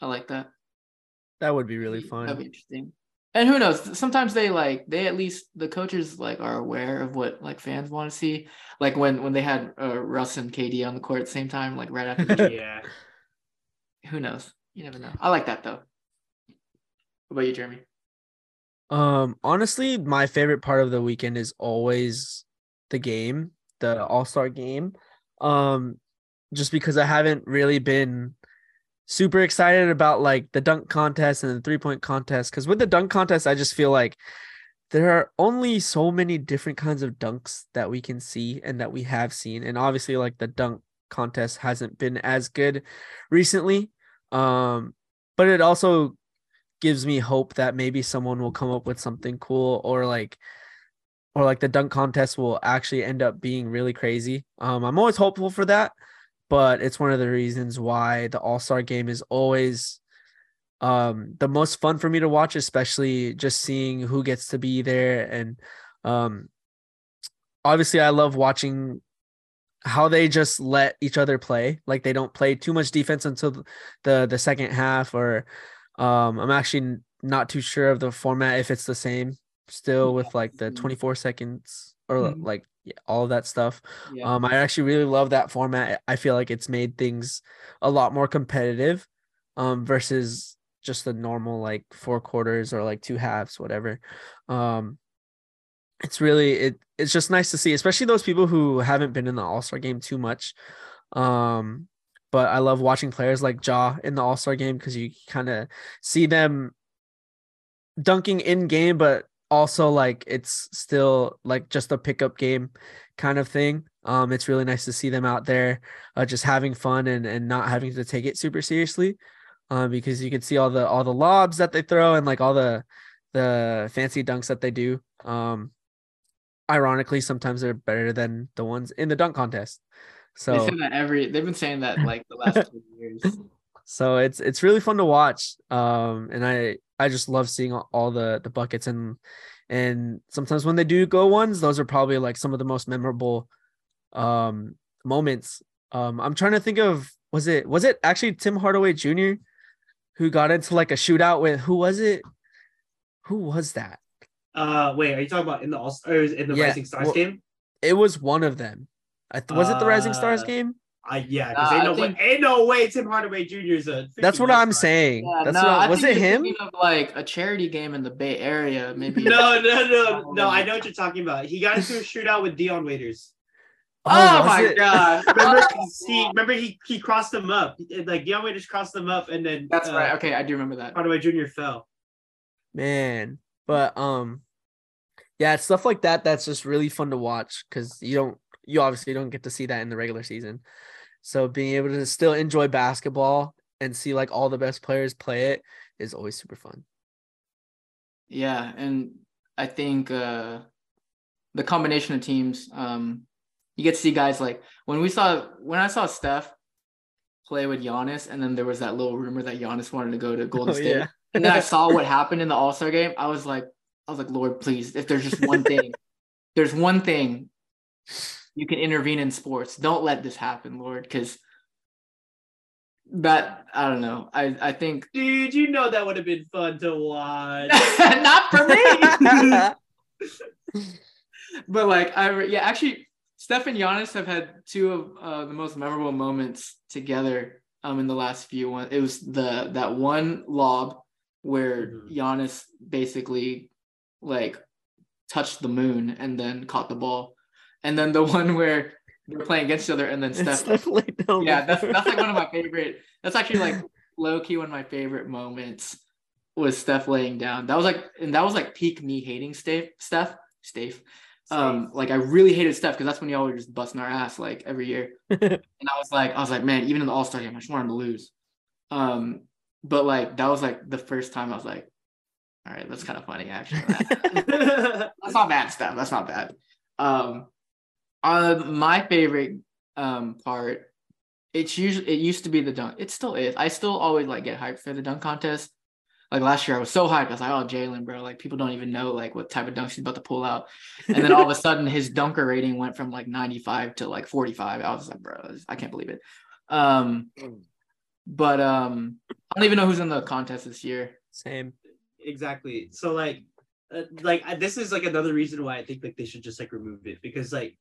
Speaker 1: I like that.
Speaker 4: That would be really fun.
Speaker 1: That'd
Speaker 4: fun.
Speaker 1: be interesting. And who knows? Sometimes they like they at least the coaches like are aware of what like fans want to see. Like when when they had uh, Russ and KD on the court at the same time, like right after. the
Speaker 3: yeah.
Speaker 1: who knows? You never know. I like that though. What about you, Jeremy?
Speaker 4: Um, honestly, my favorite part of the weekend is always the game, the All Star game. Um, just because I haven't really been super excited about like the dunk contest and the three point contest. Because with the dunk contest, I just feel like there are only so many different kinds of dunks that we can see and that we have seen. And obviously, like the dunk contest hasn't been as good recently. Um, but it also gives me hope that maybe someone will come up with something cool or like or like the dunk contest will actually end up being really crazy. Um I'm always hopeful for that, but it's one of the reasons why the All-Star game is always um the most fun for me to watch especially just seeing who gets to be there. And um obviously I love watching how they just let each other play. Like they don't play too much defense until the the second half or um, I'm actually not too sure of the format if it's the same still with like the 24 seconds or
Speaker 1: Mhm.
Speaker 4: like yeah, all of that stuff.
Speaker 1: Yeah.
Speaker 4: Um, I actually really love that format. I feel like it's made things a lot more competitive, um, versus just the normal like four quarters or like two halves, whatever. Um, it's really it. It's just nice to see, especially those people who haven't been in the All Star game too much. Um, but I love watching players like Ja in the All Star game because you kind of see them dunking in game, but also like it's still like just a pickup game kind of thing. Um, it's really nice to see them out there, uh, just having fun and and not having to take it super seriously, um, because you can see all the all the lobs that they throw and like all the the fancy dunks that they do. Um, ironically, sometimes they're better than the ones in the dunk contest. So
Speaker 1: they say that every they've been saying that like the last two years.
Speaker 4: so it's it's really fun to watch um and i i just love seeing all, the the buckets and and sometimes when they do go ones those are probably like some of the most memorable um moments. Um i'm trying to think of was it was it actually tim hardaway jr who got into like a shootout with who was it? Who was that?
Speaker 3: Uh, wait, are you talking about in the All in the
Speaker 4: Yeah,
Speaker 3: Rising Stars
Speaker 4: well-
Speaker 3: game?
Speaker 4: it was one of them. I th- was it the rising stars
Speaker 3: Uh,
Speaker 4: game
Speaker 3: Uh, yeah, because
Speaker 1: Nah,
Speaker 3: ain't no
Speaker 1: think-
Speaker 3: way, ain't no way Tim Hardaway Jr. is a.
Speaker 4: that's what i'm
Speaker 3: All-Star.
Speaker 4: saying
Speaker 1: Yeah,
Speaker 4: that's
Speaker 1: no,
Speaker 4: what,
Speaker 1: I
Speaker 4: was
Speaker 1: think
Speaker 4: it him
Speaker 1: Of like a charity game in the Bay Area, maybe.
Speaker 3: No, no, no, no. I know what you're talking about. He got into a shootout with Dion Waiters.
Speaker 1: Oh,
Speaker 4: was
Speaker 1: my
Speaker 4: it?
Speaker 1: god.
Speaker 3: Remember,
Speaker 1: Oh,
Speaker 3: he, remember he he crossed them up. Like Dion Waiters crossed them up, and then
Speaker 1: That's
Speaker 3: uh,
Speaker 1: right. Okay, I do remember that.
Speaker 3: Hardaway Jr. fell.
Speaker 4: man but um yeah it's stuff like that that's just really fun to watch because you don't you obviously don't get to see that in the regular season so being able to still enjoy basketball and see like all the best players play it is always super fun
Speaker 1: Yeah, and I think uh the combination of teams, um, you get to see guys like when we saw when I saw Steph play with Giannis, and then there was that little rumor that Giannis wanted to go to Golden
Speaker 4: Oh,
Speaker 1: State.
Speaker 4: yeah.
Speaker 1: And then I saw what happened in the All Star game. I was like, I was like, Lord, please, if there's just one thing, there's one thing you can intervene in sports. Don't let this happen, Lord, because that I don't know. I I think
Speaker 3: Dude, you know that would have been fun to watch.
Speaker 1: not for me. but like I re- yeah, actually Steph and Giannis have had two of uh, the most memorable moments together um in the last few one. It was the that one lob where
Speaker 3: Mhm.
Speaker 1: Giannis basically like touched the moon and then caught the ball. And then the one where they're playing against each other and then Steph
Speaker 4: Steph laid down
Speaker 1: yeah, that's that's like one of my favorite. That's actually like low key one of my favorite moments was Steph laying down. That was like, and that was like peak me hating Steph. Steph, Steph. Um, like I really hated Steph because that's when you always just busting our ass like every year. and I was like, I was like, man, even in the All Star game, I just wanted him to lose. Um, but like that was like the first time I was like, all right, that's kind of funny actually. that's not bad stuff. That's not bad. Um, uh, my favorite um part, it's usually it used to be the dunk. It still is. I still always like get hyped for the dunk contest. Like last year, I was so hyped. I was like, "Oh, Jalen, bro! Like people don't even know like what type of dunks he's about to pull out." And then all of a sudden, his dunker rating went from like 95 to like 45. I was like, "Bro, I can't believe it." Um, but um, I don't even know who's in the contest this year.
Speaker 4: Same.
Speaker 3: exactly. So like, uh, like I- this is like another reason why I think like they should just like remove it because like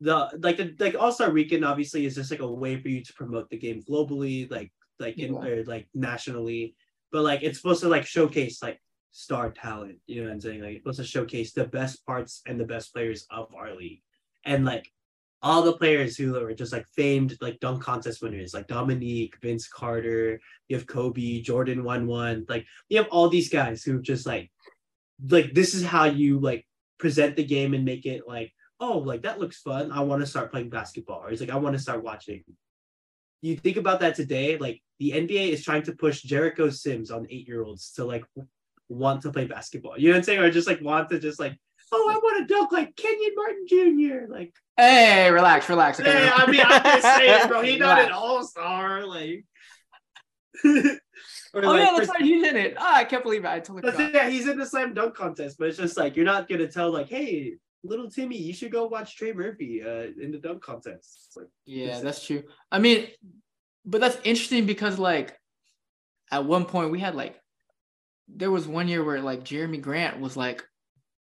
Speaker 3: the like the like All Star Weekend obviously is just like a way for you to promote the game globally, like like in
Speaker 1: Yeah.
Speaker 3: or like nationally, but like it's supposed to like showcase like star talent. You know what I'm saying? Like it's supposed to showcase the best parts and the best players of our league, and like all the players who are just like famed like dunk contest winners like Dominique, Vince Carter, you have Kobe, Jordan one one, like you have all these guys who just like like this is how you like present the game and make it like oh like that looks fun i want to start playing basketball or it's like i want to start watching you think about that today like the nba is trying to push jericho sims on eight year olds to like want to play basketball you know what i'm saying or just like want to just like oh i want to dunk like kenyon martin jr like
Speaker 1: Hey, relax, relax. okay?
Speaker 3: hey, i mean i'm just saying bro he's not an all-star like
Speaker 1: Oh
Speaker 3: like
Speaker 1: yeah, that's right. He's in it. Ah, I can't believe it. I totally
Speaker 3: But
Speaker 1: forgot.
Speaker 3: yeah, he's in the slam dunk contest, but it's just like you're not gonna tell like, hey, little Timmy, you should go watch Trey Murphy uh, in the dunk contest. Like,
Speaker 1: Yeah, that's true. I mean, but that's interesting because like at one point we had like there was one year where like Jerami Grant was like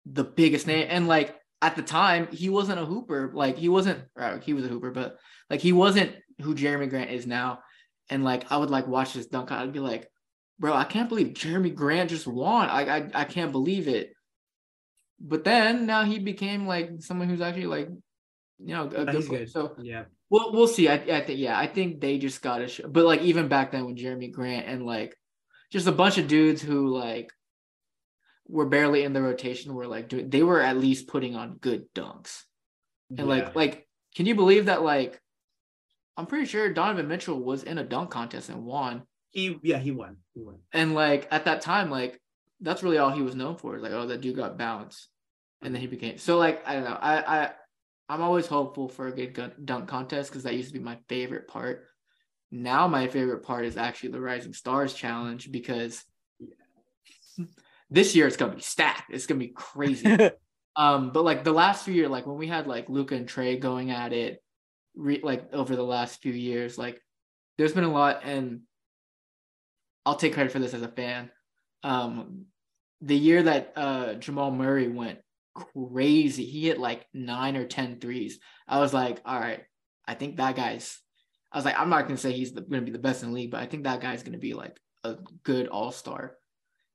Speaker 1: the biggest name. And like at the time he wasn't a hooper. Like he wasn't right, he was a hooper but like he wasn't who Jerami Grant is now. And like I would like watch this dunk. I'd be like bro I can't believe Jerami Grant just won. I I, I can't believe it but then now he became like someone who's actually like you know a good,
Speaker 3: good.
Speaker 1: so
Speaker 3: yeah,
Speaker 1: We'll we'll see. I, I think yeah, I think they just got to show. But like even back then with Jerami Grant and like just a bunch of dudes who like were barely in the rotation were like doing. They were at least putting on good dunks. And
Speaker 3: Yeah.
Speaker 1: like like, can you believe that? Like, I'm pretty sure Donovan Mitchell was in a dunk contest and won.
Speaker 3: he yeah he won. He won.
Speaker 1: And like at that time, like that's really all he was known for. Like, oh, that dude got bounced, and then he became so like I don't know. I I I'm always hopeful for a good gun, dunk contest because that used to be my favorite part. Now my favorite part is actually the Rising Stars challenge because this year it's gonna be stacked. It's gonna be crazy. um, but like the last few years, like when we had like Luka and Trae going at it, re- like over the last few years, like there's been a lot, and I'll take credit for this as a fan. Um, the year that uh Jamal Murray went crazy, he hit like nine or 10 threes. I was like, all right, I think that guy's. I was like, I'm not gonna say he's gonna be the best in the league, but I think that guy's gonna be like a good all star.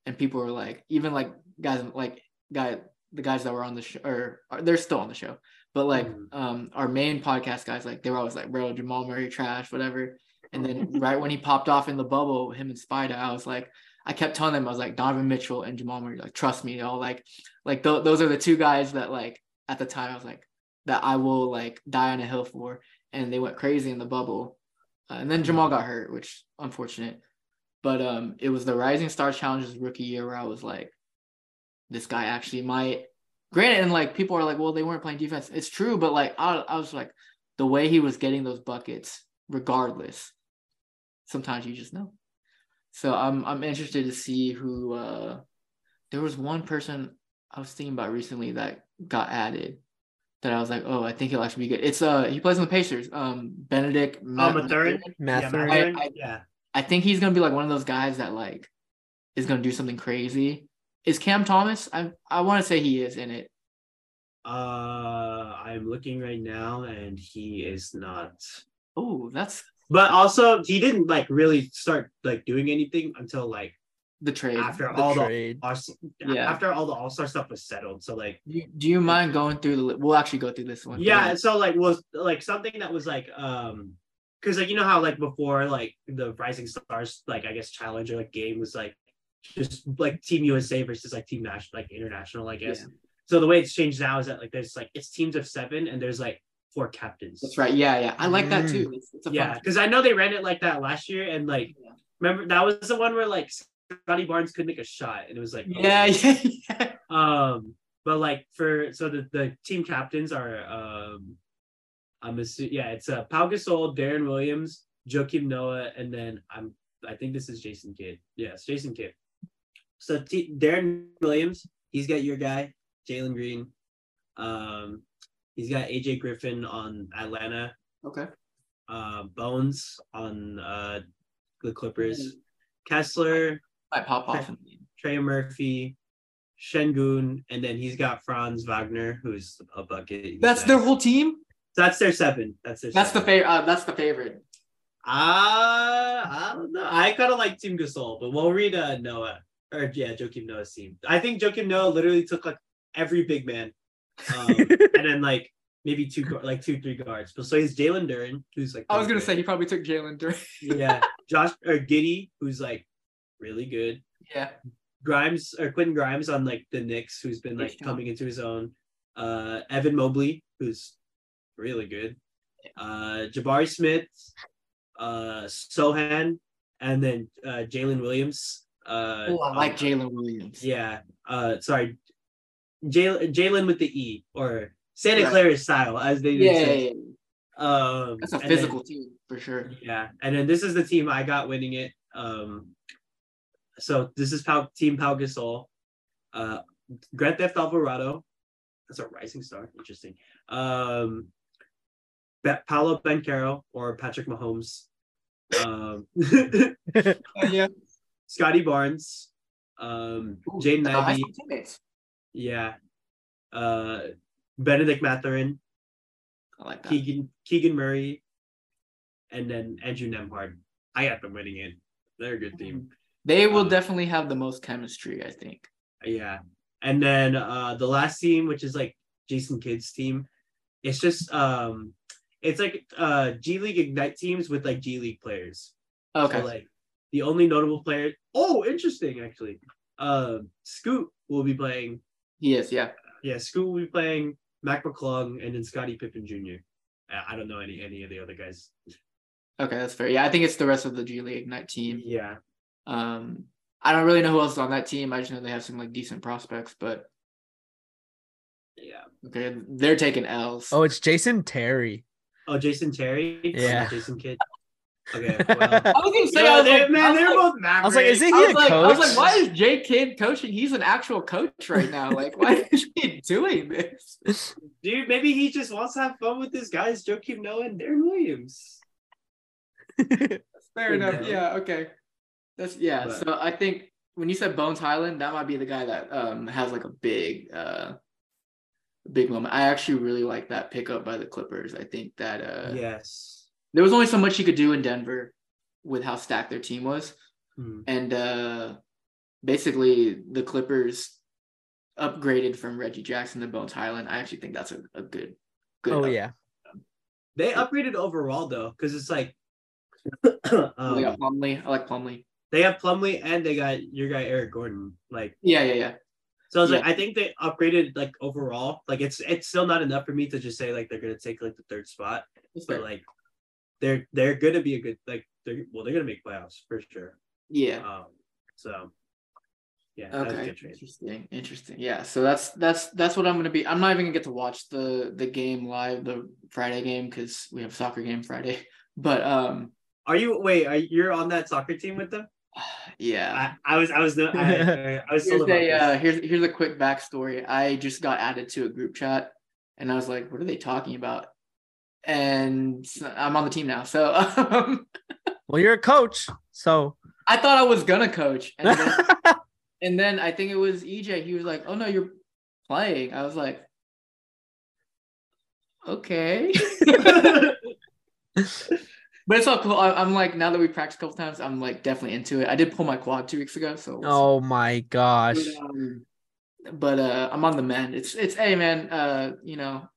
Speaker 1: And people were like, even like guys like guy the guys that were on the show or, or they're still on the show, but like
Speaker 3: Mhm.
Speaker 1: um our main podcast guys like they were always like, bro, Jamal Murray trash, whatever. And then right when he popped off in the bubble, him and Spider, I was like, I kept telling them I was like Donovan Mitchell and Jamal Murray, like trust me, y'all. Like, like th- those are the two guys that like at the time I was like that I will like die on a hill for, and they went crazy in the bubble. Uh, and then Jamal got hurt, which unfortunate. But um, it was the Rising Star Challenges rookie year where I was like, this guy actually might. Granted, and like people are like, well, they weren't playing defense. It's true, but like I, I was like, the way he was getting those buckets, regardless, sometimes you just know. So I'm I'm interested to see who. uh There was one person I was thinking about recently that got added. That I was like, oh, I think he'll actually be good. It's uh, he plays in the Pacers. Um, Benedict.
Speaker 3: Oh,
Speaker 1: Ma-
Speaker 3: Mathurin? Yeah,
Speaker 4: Mathurin.
Speaker 3: Mathurin,
Speaker 1: I- I-
Speaker 3: yeah.
Speaker 1: I think he's gonna be like one of those guys that like is gonna do something crazy. Is Cam Thomas? I I want to say he is in it.
Speaker 3: Uh, I'm looking right now, and he is not.
Speaker 1: Oh, that's
Speaker 3: But also, he didn't like really start like doing anything until like
Speaker 1: the trade.
Speaker 3: after
Speaker 4: The
Speaker 3: all
Speaker 4: trade.
Speaker 3: the all,
Speaker 1: Yeah.
Speaker 3: after all the All Star stuff was settled. So like
Speaker 1: Do you, do you mind going through the? li- We'll actually go through this one.
Speaker 3: yeah so like was like something that was like um because like you know how like before like the Rising Stars like I guess challenger like game was like just like Team USA versus like Team National like international I guess.
Speaker 1: Yeah.
Speaker 3: So the way it's changed now is that like there's like it's teams of seven and there's like four captains.
Speaker 1: That's right. Yeah, yeah. I like that
Speaker 4: Mm.
Speaker 1: too. It's, it's a
Speaker 3: Yeah, because I know they ran it like that last year and like
Speaker 1: Yeah.
Speaker 3: remember that was the one where like Scottie Barnes couldn't make a shot and it was like oh,
Speaker 1: Yeah, yeah, yeah.
Speaker 3: um but like for so the, the team captains are um I'm assuming yeah it's uh Pau Gasol, Deron Williams, Joakim Noah, and then I'm I think this is Jason Kidd. Yes, Jason Kidd. So T- Deron Williams, he's got your guy, Jalen Green. Um he's got AJ Griffin on Atlanta,
Speaker 1: Okay.
Speaker 3: uh Bones on uh the Clippers, Kessler,
Speaker 1: Might pop off. in the game.
Speaker 3: Trey Murphy, Sengun, and then he's got Franz Wagner, who's a bucket.
Speaker 1: That's their whole team.
Speaker 3: That's their seven. That's their.
Speaker 1: That's the favorite. Uh, that's the favorite.
Speaker 3: Uh, I don't know. I kind of like Team Gasol, but we'll read uh, Noah or yeah, Joakim Noah's team. I think Joakim Noah literally took like every big man, um, and then like maybe two like two three guards. But so he's Jalen Duren, who's like
Speaker 1: I was gonna
Speaker 3: good.
Speaker 1: say he probably took Jalen Duren.
Speaker 3: yeah, Josh or Giddey, who's like really good.
Speaker 1: yeah.
Speaker 3: Grimes or Quentin Grimes on like the Knicks, who's been like coming into his own. Uh, Evan Mobley, who's really good. Uh, Jabari Smith, uh, Sochan, and then uh, Jalen Williams. Uh,
Speaker 1: Oh, I like Jalen Williams.
Speaker 3: Yeah. Uh, sorry, Jalen Jalen with the E or Santa
Speaker 1: Right.
Speaker 3: Clara style, as they
Speaker 1: Yeah,
Speaker 3: would
Speaker 1: yeah,
Speaker 3: say.
Speaker 1: yeah.
Speaker 3: Um,
Speaker 1: That's a
Speaker 3: and then-
Speaker 1: physical team for sure.
Speaker 3: yeah, and then this is the team I got winning it. Um, so this is Pau, Team Pau Gasol, uh, Grand Theft Alvarado. That's a rising star. Interesting. Um, Be- Paolo Banchero or Patrick Mahomes. Um,
Speaker 1: yeah.
Speaker 3: Scottie Barnes. Um, Jaden Ivey. Yeah. Uh, Benedict Mathurin,
Speaker 1: I like that.
Speaker 3: Keegan Keegan Murray, and then Andrew Nembhard. I got them winning it. They're a good team.
Speaker 1: They will
Speaker 3: Um,
Speaker 1: definitely have the most chemistry, I think.
Speaker 3: Yeah. And then uh the last team, which is like Jason Kidd's team, it's just um it's like uh G League Ignite teams with like G League players.
Speaker 1: Okay.
Speaker 3: So like the only notable player oh interesting actually. Uh Scoot will be playing
Speaker 1: he is, yeah.
Speaker 3: yeah, school will be playing Mac McClung and then Scottie Pippen Jr. I I don't know any any of the other guys.
Speaker 1: Okay, that's fair. Yeah, I think it's the rest of the G League Ignite team.
Speaker 3: Yeah.
Speaker 1: Um, I don't really know who else is on that team. I just know they have some like decent prospects, but
Speaker 3: Yeah.
Speaker 1: okay, they're taking L's.
Speaker 4: oh, it's Jason Terry.
Speaker 3: Oh, Jason Terry.
Speaker 4: Yeah.
Speaker 3: Jason Kidd. Okay. Well,
Speaker 1: I was gonna say,
Speaker 3: Yeah,
Speaker 1: I was
Speaker 3: they-
Speaker 1: like, I
Speaker 3: man,
Speaker 1: was
Speaker 3: they're
Speaker 1: like-
Speaker 3: both Mavericks.
Speaker 4: I was like, isn't
Speaker 1: I
Speaker 4: he
Speaker 1: was
Speaker 4: a
Speaker 1: like, I was like, why is J Kidd coaching? He's an actual coach right now. Like, why is he doing this?
Speaker 3: Dude, maybe he just wants to have fun with his guys, Joakim Noah and Deron Williams.
Speaker 1: Fair
Speaker 3: Good
Speaker 1: enough.
Speaker 3: now.
Speaker 1: Yeah. Okay. That's yeah.
Speaker 3: But-
Speaker 1: so I think when you said Bones Hyland, that might be the guy that um has like a big uh big moment. I actually really like that pickup by the Clippers. I think that uh
Speaker 3: yes.
Speaker 1: There was only so much you could do in Denver with how stacked their team was.
Speaker 3: Hmm.
Speaker 1: And uh basically the Clippers upgraded from Reggie Jackson to Bones Hyland. I actually think that's a, a good good
Speaker 4: oh
Speaker 1: up-
Speaker 4: yeah.
Speaker 3: They upgraded overall though, because it's like
Speaker 1: Oh, they got
Speaker 3: um,
Speaker 1: Plumlee. I like Plumlee.
Speaker 3: they have Plumlee and they got your guy Eric Gordon. Like
Speaker 1: Yeah, yeah, yeah.
Speaker 3: so I was like, I think they upgraded like overall. Like it's it's still not enough for me to just say like they're gonna take like the third spot.
Speaker 1: That's
Speaker 3: But
Speaker 1: fair.
Speaker 3: like they're they're gonna be a good like they're well they're gonna make playoffs for sure.
Speaker 1: yeah.
Speaker 3: Um so yeah, that was a
Speaker 1: Okay. Interesting. Interesting. Yeah. So that's that's that's what I'm gonna be. I'm not even gonna get to watch the the game live, the Friday game, because we have soccer game Friday. But um,
Speaker 3: Are you wait? Are you're on that soccer team with them?
Speaker 1: yeah.
Speaker 3: I, I was I was no, I, I, was
Speaker 1: Here's a uh, here's here's a quick backstory. I just got added to a group chat, and I was like, "What are they talking about?" And I'm on the team now. So um,
Speaker 4: Well, you're a coach, so
Speaker 1: I thought I was gonna coach, and then, and then I think it was EJ. He was like, "Oh no, you're playing." I was like, "Okay." But it's all cool. I, I'm like, now that we practiced a couple times, I'm like definitely into it. I did pull my quad two weeks ago, so
Speaker 4: oh my gosh.
Speaker 1: But, um, but uh, I'm on the mend. It's it's hey man, uh, you know,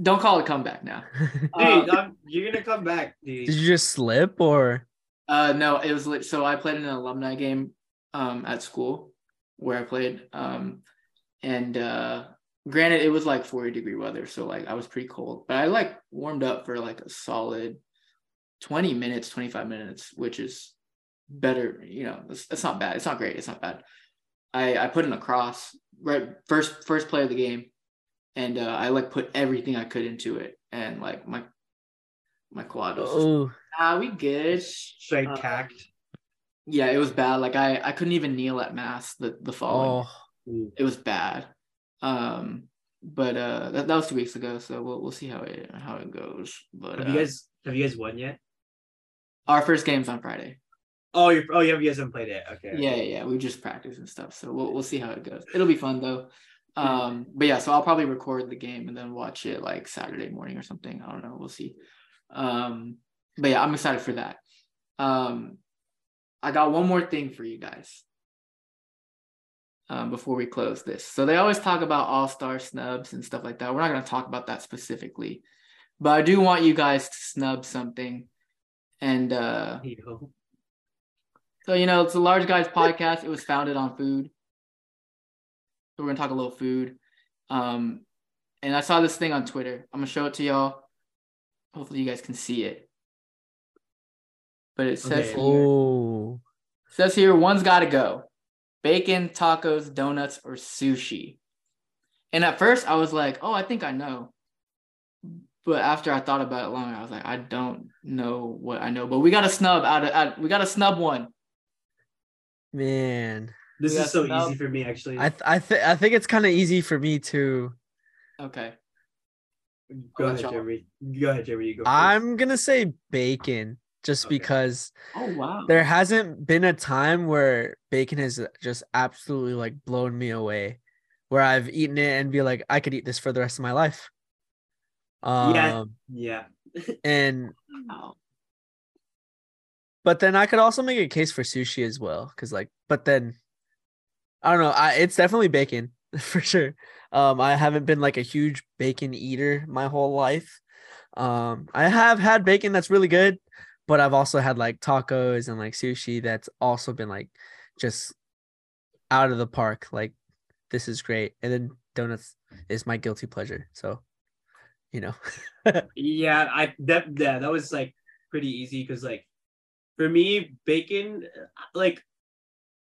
Speaker 1: Don't call it comeback now.
Speaker 3: Dude,
Speaker 1: Uh,
Speaker 3: I'm- you're gonna come back, dude.
Speaker 4: Did you just slip or?
Speaker 1: Uh, no, it was lit. So I played in an alumni game um at school where I played. Um, and uh, granted, it was like 40 degree weather, so like I was pretty cold, but I like warmed up for like a solid 20 minutes, 25 minutes, which is better. You know, it's, it's not bad. It's not great. It's not bad. I I put in a cross right first first play of the game, and uh, I like put everything I could into it, and like my my quad was just,
Speaker 4: Oh,
Speaker 1: ah, we good.
Speaker 3: Straight
Speaker 1: Uh,
Speaker 3: cacked.
Speaker 1: Yeah, it was bad. Like I, I couldn't even kneel at mass the the following.
Speaker 4: oh,
Speaker 1: It was bad. Um, but uh, that, that was two weeks ago, so we'll we'll see how it how it goes. But
Speaker 3: Have
Speaker 1: uh,
Speaker 3: you guys have you guys won yet?
Speaker 1: our first game's on Friday.
Speaker 3: Oh, you're oh, you have you guys haven't played it. Okay.
Speaker 1: Yeah, yeah, yeah. We just practice and stuff, so we'll we'll see how it goes. It'll be fun though. Um, but yeah, so I'll probably record the game and then watch it like Saturday morning or something. I don't know. We'll see. Um, but yeah, I'm excited for that. Um, I got one more thing for you guys. Um, before we close this, so they always talk about all star snubs and stuff like that. We're not going to talk about that specifically, but I do want you guys to snub something. And uh,
Speaker 3: Yo.
Speaker 1: so, you know, it's a large guys podcast. It was founded on food. So we're gonna talk a little food. Um, and I saw this thing on Twitter. I'm gonna show it to y'all. Hopefully you guys can see it. But it says
Speaker 3: Okay.
Speaker 1: here, says here one's gotta go. Bacon, tacos, donuts, or sushi. And at first I was like, oh, I think I know. But after I thought about it longer, I was like, I don't know what I know. But we got a snub out of out, we got a snub one.
Speaker 4: Man,
Speaker 3: This
Speaker 1: We
Speaker 3: is so
Speaker 1: snub.
Speaker 3: easy for me actually.
Speaker 4: I th- I think I think it's kind of easy for me to.
Speaker 1: Okay.
Speaker 3: Go
Speaker 1: I'll
Speaker 3: ahead,
Speaker 1: let
Speaker 3: Jeremy. Go ahead, Jeremy. You go. first.
Speaker 4: I'm gonna say bacon, just
Speaker 3: Okay.
Speaker 4: because
Speaker 1: Oh wow.
Speaker 4: there hasn't been a time where bacon has just absolutely like blown me away, where I've eaten it and be like, I could eat this for the rest of my life. Um,
Speaker 3: Yeah. Yeah.
Speaker 4: and
Speaker 1: Wow.
Speaker 4: but then I could also make a case for sushi as well, because like, but then I don't know. I it's definitely bacon for sure. Um, I haven't been like a huge bacon eater my whole life. Um, I have had bacon that's really good, but I've also had like tacos and like sushi that's also been like just out of the park. Like this is great, and then donuts is my guilty pleasure. So, you know,
Speaker 3: Yeah, I that yeah, that was like pretty easy because like for me, bacon, like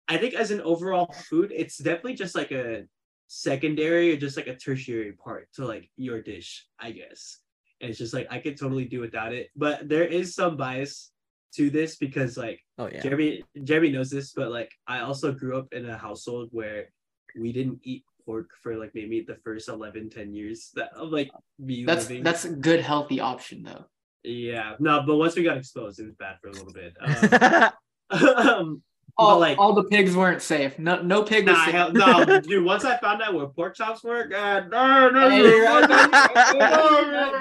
Speaker 3: I think as an overall food, it's definitely just like a secondary or just like a tertiary part to like your dish, I guess. And it's just like I could totally do without it. But there is some bias to this because like
Speaker 4: oh yeah,
Speaker 3: Jeremy Jeremy knows this, but like I also grew up in a household where we didn't eat pork for like maybe the first 11, 10 years that of like me
Speaker 1: That's
Speaker 3: living.
Speaker 1: that's a good healthy option though.
Speaker 3: Yeah, no, but once we got exposed, it was bad for a little bit. Um, um,
Speaker 1: All
Speaker 3: like,
Speaker 1: all the pigs weren't safe. No no pig was
Speaker 3: nah,
Speaker 1: safe.
Speaker 3: hell, no, dude. Once I found out where pork chops were, God, no, no,
Speaker 1: Hey,
Speaker 3: no,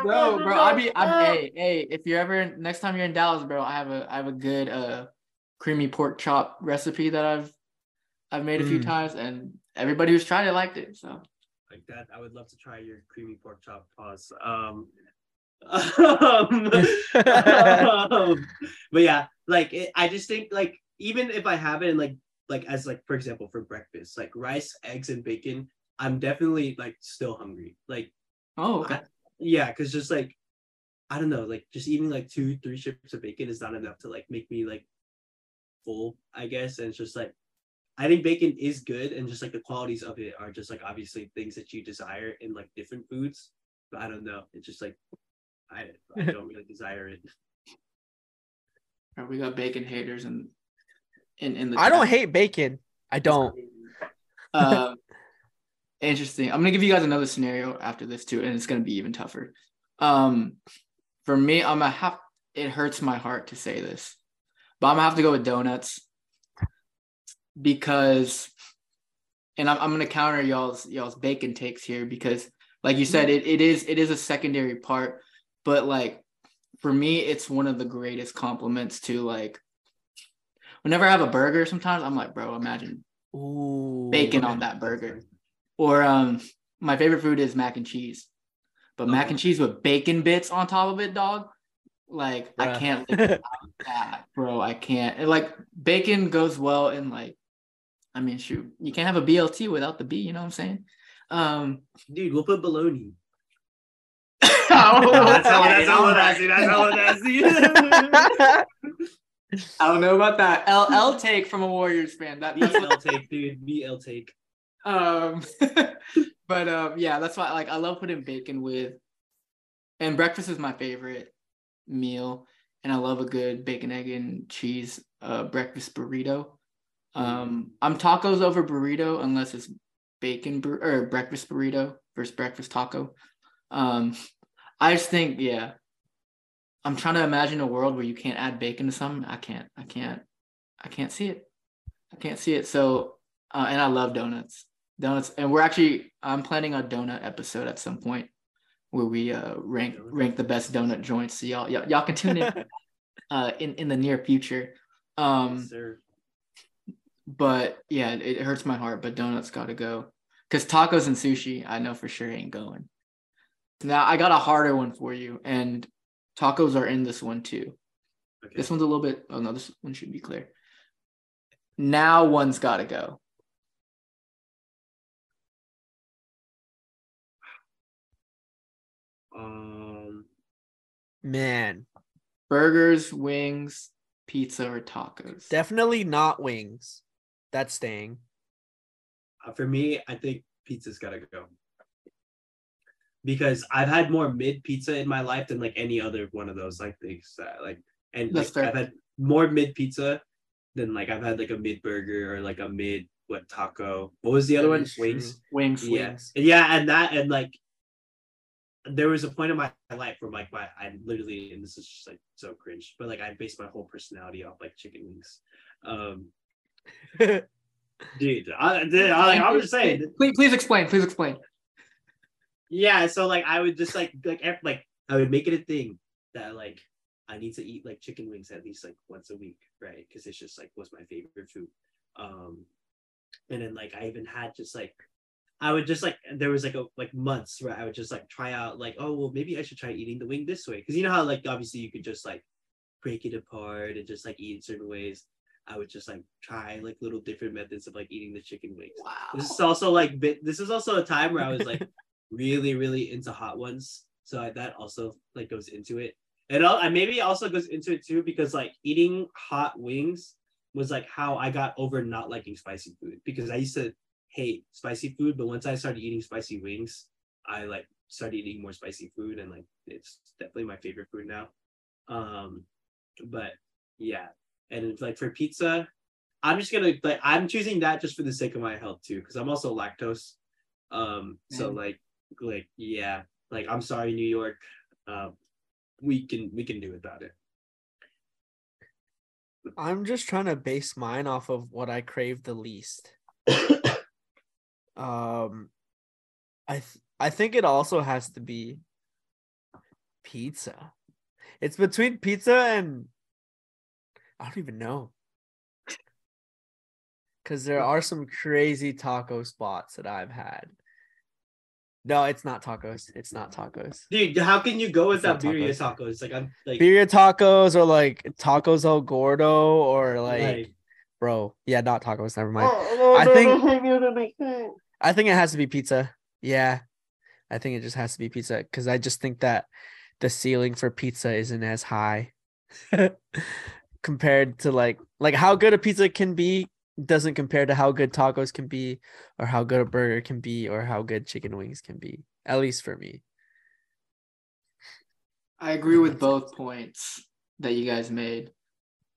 Speaker 1: bro, bro, I be, I'm, hey, hey, if you're ever next time you're in Dallas, bro, I have a, I have a good, uh, creamy pork chop recipe that I've, I've made a few
Speaker 4: Mm.
Speaker 1: times, and everybody who's tried it liked it. So
Speaker 3: like that. I would love to try your creamy pork chop. Pause. Um, um, um, but yeah, like it, I just think like even if I have it in like like as like for example for breakfast, like rice, eggs, and bacon, I'm definitely like still hungry. Like
Speaker 1: oh, okay.
Speaker 3: yeah, because just like I don't know, like just eating like two, three strips of bacon is not enough to like make me like full, I guess. And it's just like I think bacon is good and just like the qualities of it are just like obviously things that you desire in like different foods. But I don't know. It's just like I I don't really desire it.
Speaker 1: All right, we got bacon haters and in, in the
Speaker 4: I don't hate bacon. I don't.
Speaker 1: um, interesting. I'm gonna give you guys another scenario after this too, and it's gonna be even tougher. Um, for me, I'm gonna have. It hurts my heart to say this, but I'm gonna have to go with donuts because, and I'm, I'm gonna counter y'all's y'all's bacon takes here because, like you said, it, it is it is a secondary part, but like for me, it's one of the greatest compliments to like. Whenever I have a burger, sometimes I'm like, bro, imagine
Speaker 4: Ooh.
Speaker 1: bacon on that burger. Or um, my favorite food is mac and cheese. But mac and cheese with bacon bits on top of it, dog. Like I can't live without that, bro. I can't. And, like bacon goes well in like, I mean, shoot, you can't have a BLT without the B. You know what I'm saying? Um,
Speaker 3: Dude, we'll put bologna.
Speaker 1: that's
Speaker 3: that's all. That's all. That's all. That's all. That's
Speaker 1: I don't know about that. L L take from a Warriors fan. That that's what,
Speaker 3: BL take, dude. BL take.
Speaker 1: um, but um, yeah, that's why like I love putting bacon with, and breakfast is my favorite meal, and I love a good bacon, egg, and cheese uh breakfast burrito. Um, I'm tacos over burrito unless it's bacon bur- or breakfast burrito versus breakfast taco. Um, I just think yeah. I'm trying to imagine a world where you can't add bacon to something. I can't. I can't. I can't see it. I can't see it. So, uh, and I love donuts. Donuts, and we're actually. I'm planning a donut episode at some point where we uh rank rank the best donut joints. So y'all y'all, y'all can tune in uh in in the near future. Um,
Speaker 3: Yes,
Speaker 1: but yeah, it, it hurts my heart. But donuts got to go because tacos and sushi, I know for sure ain't going. Now I got a harder one for you, and tacos are in this one too.
Speaker 3: Okay.
Speaker 1: This one's a little bit. Oh no, this one should be clear. Now one's got to go.
Speaker 3: Um,
Speaker 4: Man,
Speaker 1: Burgers, wings, pizza, or tacos.
Speaker 4: definitely not wings. That's staying.
Speaker 3: uh, for me, I think pizza's gotta go. Because I've had more mid pizza in my life than like any other one of those like things that like and like. I've had more mid pizza than like I've had like a mid burger or like a mid what taco. What was the other
Speaker 4: That
Speaker 3: one? Wings.
Speaker 1: wings,
Speaker 3: Yeah.
Speaker 1: wings.
Speaker 3: Yeah, and that and like there was a point in my life where like my I literally and this is just like so cringe, but like I based my whole personality off like chicken wings. Um dude, I, dude, I, like, I'm just saying
Speaker 1: Please, please explain. Please explain.
Speaker 3: Yeah so like i would just like like like i would make it a thing that like i need to eat like chicken wings at least like once a week right? Because it's just like was my favorite food. Um and then like i even had just like i would just like there was like a like months where i would just like try out like oh well maybe i should try eating the wing this way. Because you know how like obviously you could just like break it apart and just like eat in certain ways. I would just like try like little different methods of like eating the chicken wings.
Speaker 1: Wow.
Speaker 3: this is also like bit this is also a time where I was like really, really into hot ones. So I, that also like goes into it. And and maybe also goes into it too because like eating hot wings was like how I got over not liking spicy food because I used to hate spicy food, but once I started eating spicy wings, I like started eating more spicy food and like it's definitely my favorite food now. Um, but yeah, and like for pizza, I'm just gonna like I'm choosing that just for the sake of my health too, because I'm also lactose. Um, so like like yeah, like I'm sorry, New York. Um, we can we can do without it.
Speaker 4: I'm just trying to base mine off of what I crave the least. Um, I th- I think it also has to be pizza. It's between pizza and I don't even know. Cause there are some crazy taco spots that I've had. No, it's not tacos. It's not tacos.
Speaker 3: Dude, how can you go
Speaker 4: It's
Speaker 3: without
Speaker 4: not
Speaker 3: birria
Speaker 4: tacos.
Speaker 3: tacos? Like I'm like,
Speaker 4: Birria tacos or like tacos el gordo or like,
Speaker 3: like
Speaker 4: bro. Yeah, not tacos. Never mind. Oh, I think I think it has to be pizza. Yeah. I think it just has to be pizza because I just think that the ceiling for pizza isn't as high compared to like like how good a pizza can be doesn't compare to how good tacos can be or how good a burger can be or how good chicken wings can be. At least for me.
Speaker 1: I agree with both points that you guys made.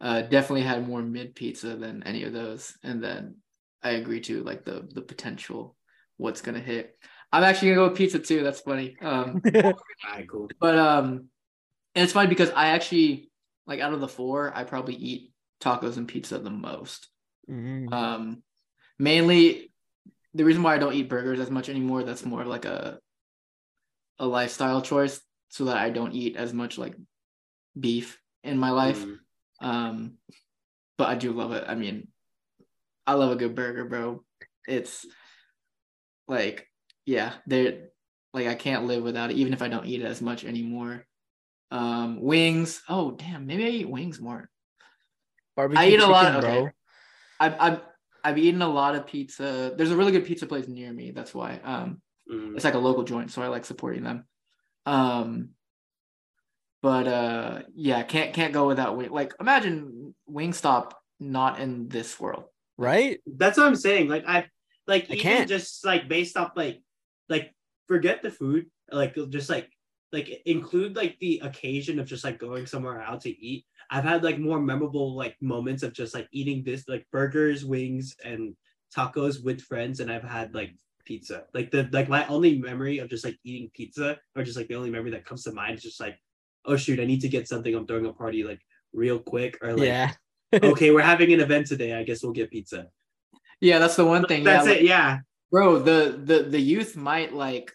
Speaker 1: Uh, definitely had more mid pizza than any of those, and then I agree too, like the the potential, what's gonna hit. I'm actually gonna go with pizza too. That's funny. Um,
Speaker 3: alright, cool.
Speaker 1: but um, and it's funny because I actually like out of the four, I probably eat tacos and pizza the most.
Speaker 4: Mm.
Speaker 1: Um, mainly the reason why I don't eat burgers as much anymore, that's more of like a a lifestyle choice so that I don't eat as much like beef in my life.
Speaker 3: Mm.
Speaker 1: Um, but I do love it. I mean, I love a good burger, bro. It's like, yeah, there like I can't live without it, even if I don't eat it as much anymore. Um, wings. Oh damn, maybe I eat wings more.
Speaker 4: Barbecue
Speaker 1: I eat a lot
Speaker 4: chicken,
Speaker 1: of okay.
Speaker 4: bro.
Speaker 1: I've I've I've eaten a lot of pizza. There's a really good pizza place near me. That's why. Um,
Speaker 3: Mm.
Speaker 1: it's like a local joint, so I like supporting them. Um, but uh, yeah, can't can't go without wing. Like imagine Wingstop not in this world.
Speaker 4: Right?
Speaker 3: That's what I'm saying. Like I like
Speaker 4: I
Speaker 3: even
Speaker 4: can't.
Speaker 3: just like based off like like forget the food. Like just like like include like the occasion of just like going somewhere out to eat. I've had like more memorable like moments of just like eating this like burgers, wings, and tacos with friends, and I've had like pizza. Like the like my only memory of just like eating pizza, or just like the only memory that comes to mind is just like, oh shoot, I need to get something. I'm throwing a party like real quick, or like
Speaker 4: yeah.
Speaker 3: okay, we're having an event today. I guess we'll get pizza.
Speaker 1: Yeah, that's the one thing.
Speaker 3: That's
Speaker 1: yeah,
Speaker 3: it. Yeah.
Speaker 1: bro. The the the youth might like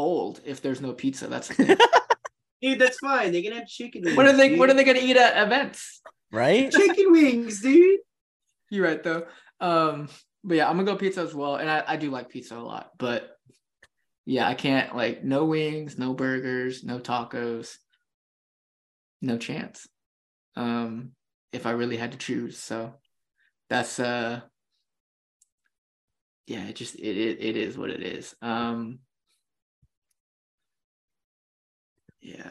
Speaker 1: fold if there's no pizza. That's.
Speaker 3: Dude, that's fine. They can have chicken wings.
Speaker 1: what are they
Speaker 3: dude.
Speaker 1: What are they gonna eat at events?
Speaker 4: Right?
Speaker 3: Chicken wings, dude.
Speaker 1: You're right though. Um, but yeah, I'm gonna go pizza as well, and I, I do like pizza a lot. But yeah, I can't like no wings, no burgers, no tacos, no chance. Um, if I really had to choose, so that's uh, yeah, it just it it, it is what it is. Um, yeah,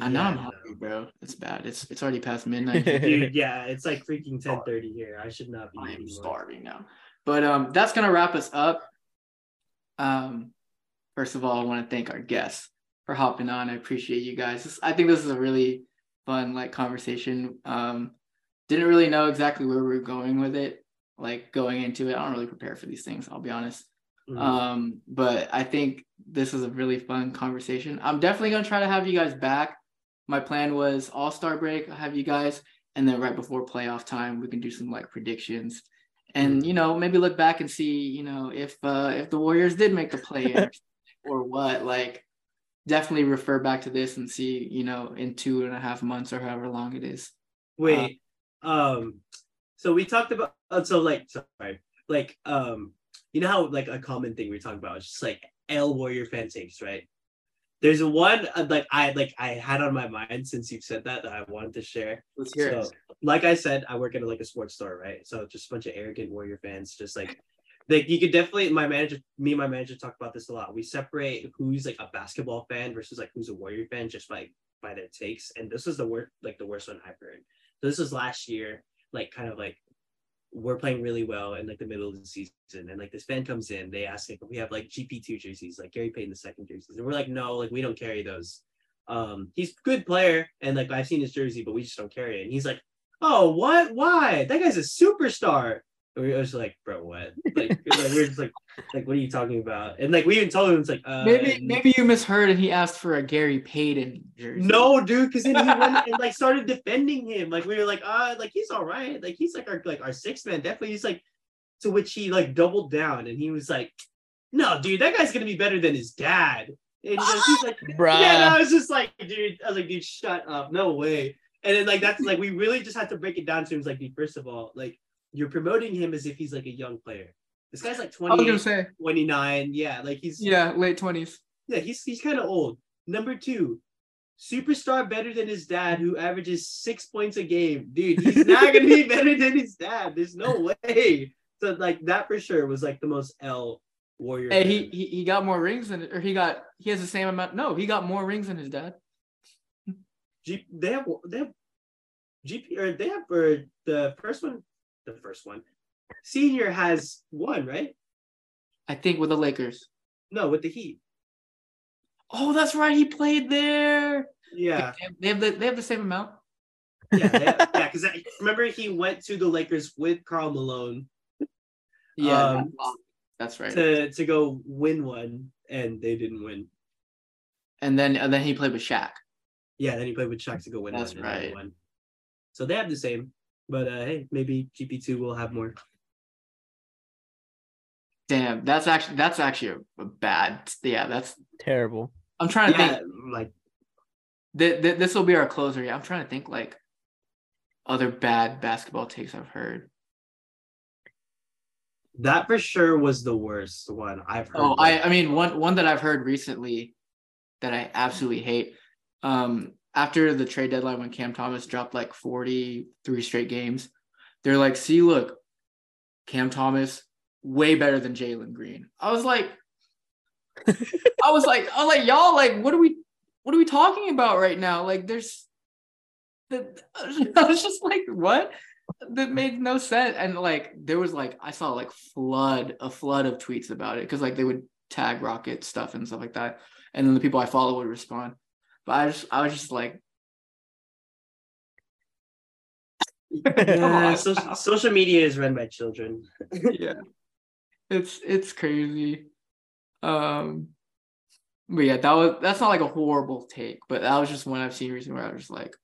Speaker 1: I know I'm
Speaker 3: Yeah,
Speaker 1: hungry, bro. It's bad. It's it's already past midnight.
Speaker 3: Dude, yeah, it's like freaking 10:30 here. I should not be
Speaker 1: I am starving now. But um, that's gonna wrap us up. Um, first of all, I want to thank our guests for hopping on. I appreciate you guys. This- I think this is a really fun like conversation. Um, didn't really know exactly where we were going with it. Like going into it, I don't really prepare for these things. I'll be honest.
Speaker 3: Mhm.
Speaker 1: Um, but I think this is a really fun conversation. I'm definitely gonna try to have you guys back. My plan was All Star break. I'll have you guys, and then right before playoff time, we can do some like predictions, and you know maybe look back and see you know if uh if the Warriors did make the play or what. Like definitely refer back to this and see you know in two and a half months or however long it is.
Speaker 3: Wait. um so we talked about uh, so like sorry. Like um you know how like a common thing we talk about is just like L Warrior fan takes, right? There's one uh, like I like I had on my mind since you've said that that I wanted to share.
Speaker 1: Let's hear it.
Speaker 3: So, like I said, I work at like a sports store, right? So just a bunch of arrogant Warrior fans, just like like you could definitely my manager, me and my manager talk about this a lot. We separate who's like a basketball fan versus like who's a Warrior fan just by by their takes. And this is the worst like the worst one I've heard. So this was last year, like kind of like we're playing really well in like the middle of the season, and like this fan comes in, they ask if we have like GP2 jerseys, like Gary Payton the second jerseys, and we're like, no, like we don't carry those. Um, he's a good player, and like I've seen his jersey, but we just don't carry it. And he's like, oh, what? Why? That guy's a superstar. And we was like, bro, what? Like, like we're just like, like, what are you talking about? And like we even told him it's like, uh,
Speaker 1: Maybe maybe you misheard and he asked for a Gary Payton jersey.
Speaker 3: no, dude, because then he went and like started defending him. Like we were like, uh, like he's all right. Like he's like our like our sixth man. Definitely, he's like. To which he like doubled down and he was like, "No, dude, that guy's gonna be better than his dad." And he's he's like,
Speaker 4: Bruh.
Speaker 3: "Yeah." And I was just like, "Dude," I was like, "Dude, shut up, no way." And then like that's like we really just had to break it down to him. It's like, dude, first of all, like you're promoting him as if he's like a young player. This guy's like
Speaker 1: I was gonna
Speaker 3: 28,
Speaker 1: say
Speaker 3: 29. Yeah, like he's
Speaker 1: yeah, late twenties.
Speaker 3: yeah, he's he's kind of old. Number two, superstar better than his dad, who averages six points a game. Dude, he's not gonna be better than his dad. There's no way. So like that for sure was like the most L warrior.
Speaker 1: Hey, he, he he got more rings than or he got he has the same amount. No, he got more rings than his dad.
Speaker 3: G, they have they have GP or they have or the first one, the first one, senior has one right?
Speaker 1: I think with the Lakers.
Speaker 3: No, with the Heat.
Speaker 1: Oh, that's right. He played there.
Speaker 3: Yeah,
Speaker 1: They have the they have the same amount.
Speaker 3: yeah, have- yeah. Because remember he went to the Lakers with Karl Malone
Speaker 1: Yeah,
Speaker 3: Um,
Speaker 1: that's right.
Speaker 3: to to go win one, and they didn't win.
Speaker 1: and then and then he played with Shaq.
Speaker 3: Yeah, then he played with Shaq to go win
Speaker 1: That's
Speaker 3: one.
Speaker 1: right.
Speaker 3: So they have the same, but uh, hey, maybe GP two will have more.
Speaker 1: Damn, that's actually that's actually a, a bad. Yeah, that's.
Speaker 4: Terrible.
Speaker 1: I'm trying to
Speaker 3: Yeah,
Speaker 1: think.
Speaker 3: like
Speaker 1: Th- th- this will be our closer. Yeah, I'm trying to think like other bad basketball takes I've heard.
Speaker 3: That for sure was the worst one I've heard.
Speaker 1: Oh, I I mean one one that I've heard recently that I absolutely hate. Um, after the trade deadline when Cam Thomas dropped like 43 straight games, they're like, see, look, Cam Thomas way better than Jalen Green. I was like, I was like, I was like, y'all, like, what are we what are we talking about right now? Like, there's the I was just like, what? That made no sense. And like there was like I saw like flood, a flood of tweets about it because like they would tag rocket stuff and stuff like that. And then the people I follow would respond. But I just I was just like
Speaker 3: Yeah, social, social media is run by children.
Speaker 1: yeah. It's it's crazy. Um but yeah, that was that's not like a horrible take, but that was just one I've seen recently where I was just like,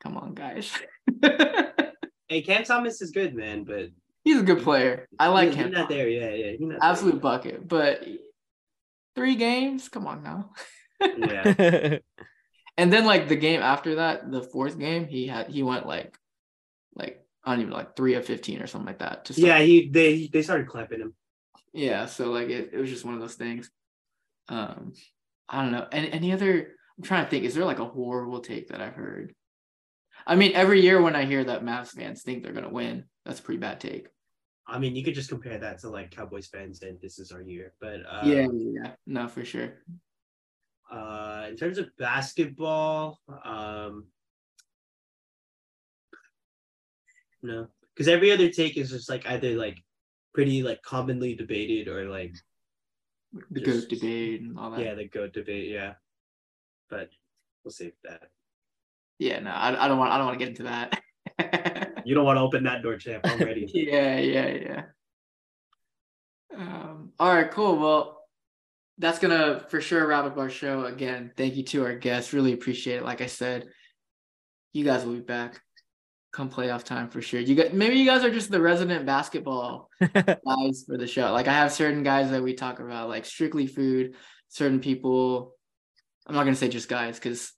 Speaker 1: come on, guys.
Speaker 3: hey, Cam Thomas is good, man, but
Speaker 1: He's a good player. I like
Speaker 3: he's
Speaker 1: him.
Speaker 3: not there. Yeah, yeah. He's not
Speaker 1: Absolute bucket. But three games, come on now.
Speaker 3: Yeah.
Speaker 1: And then like the game after that, the fourth game, he had he went like like I don't even know, like three of fifteen or something like that. To start.
Speaker 3: Yeah, he they they started clapping him.
Speaker 1: Yeah. So like it, it was just one of those things. Um, I don't know. And any other I'm trying to think, is there like a horrible take that I've heard? I mean, every year when I hear that Mavs fans think they're gonna win, that's a pretty bad take.
Speaker 3: I mean, you could just compare that to like Cowboys fans and this is our year. But uh,
Speaker 1: yeah, yeah, no, for sure.
Speaker 3: Uh, in terms of basketball, um, no, because every other take is just like either like pretty like commonly debated or like
Speaker 1: The
Speaker 3: Just-
Speaker 1: goat debate and all that.
Speaker 3: yeah the goat debate. Yeah, but we'll save that.
Speaker 1: Yeah, no, I, I don't want I don't want to get into that.
Speaker 3: You don't want to open that door, champ. I'm
Speaker 1: yeah, yeah, yeah. Um, all right, cool. Well, that's gonna for sure wrap up our show. Again, thank you to our guests. Really appreciate it. Like I said, you guys will be back come playoff time for sure. You got maybe you guys are just the resident basketball guys for the show. Like I have certain guys that we talk about, like strictly food, certain people. I'm not gonna say just guys because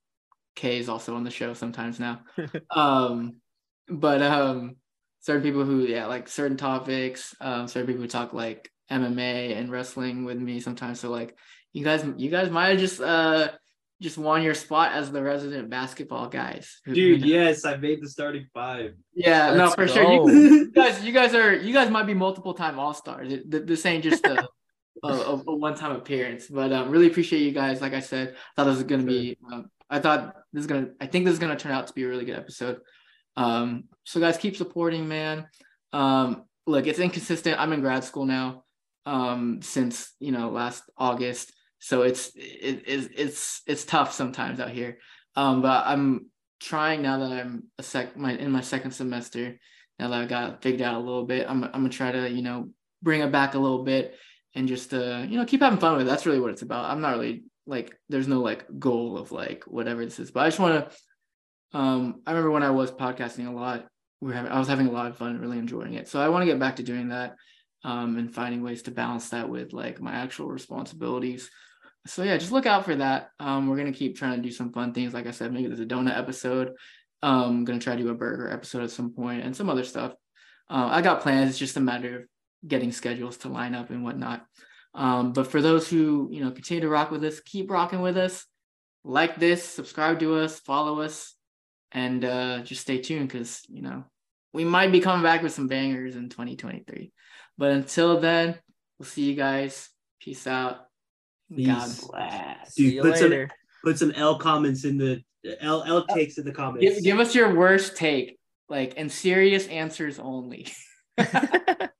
Speaker 1: Kay is also on the show sometimes now. um, but um, certain people who yeah like certain topics. Um, certain people who talk like MMA and wrestling with me sometimes. So like you guys, you guys might have just uh just won your spot as the resident basketball guys. who-
Speaker 3: Dude,
Speaker 1: who-
Speaker 3: yes, I made the starting five.
Speaker 1: yeah, no,
Speaker 4: Let's
Speaker 1: for sure. You, you guys, you guys are you guys might be multiple time all stars. This ain't just a a, a, a one time appearance. But um, really appreciate you guys. Like I said, I thought this was gonna be. Um, I thought this is gonna. I think this is gonna turn out to be a really good episode. Um, so guys, keep supporting, man. Um, look, it's inconsistent. I'm in grad school now. Um, since you know last August, so it's it, it's it's it's tough sometimes out here. Um, but I'm trying now that I'm a sec my in my second semester. Now that I got figured out a little bit, I'm I'm gonna try to you know bring it back a little bit and just uh you know keep having fun with it. That's really what it's about. I'm not really like there's no like goal of like whatever this is, but I just want to. Um, I remember when I was podcasting a lot, we were having I was having a lot of fun, really enjoying it. So I want to get back to doing that, um, and finding ways to balance that with like my actual responsibilities. So yeah, just look out for that. Um, we're gonna keep trying to do some fun things. Like I said, maybe there's a donut episode. Um, I'm gonna try to do a burger episode at some point and some other stuff. Uh, I got plans. It's just a matter of getting schedules to line up and whatnot. Um, but for those who you know continue to rock with us, keep rocking with us. Like this, subscribe to us, follow us, and uh, just stay tuned because you know we might be coming back with some bangers in 2023. But until then, we'll see you guys. Peace out. God bless.
Speaker 3: Dude,
Speaker 4: See you
Speaker 3: put some-
Speaker 4: later.
Speaker 3: Put some L comments in the L L uh, takes in the comments.
Speaker 1: Give, give us your worst take, like and serious answers only.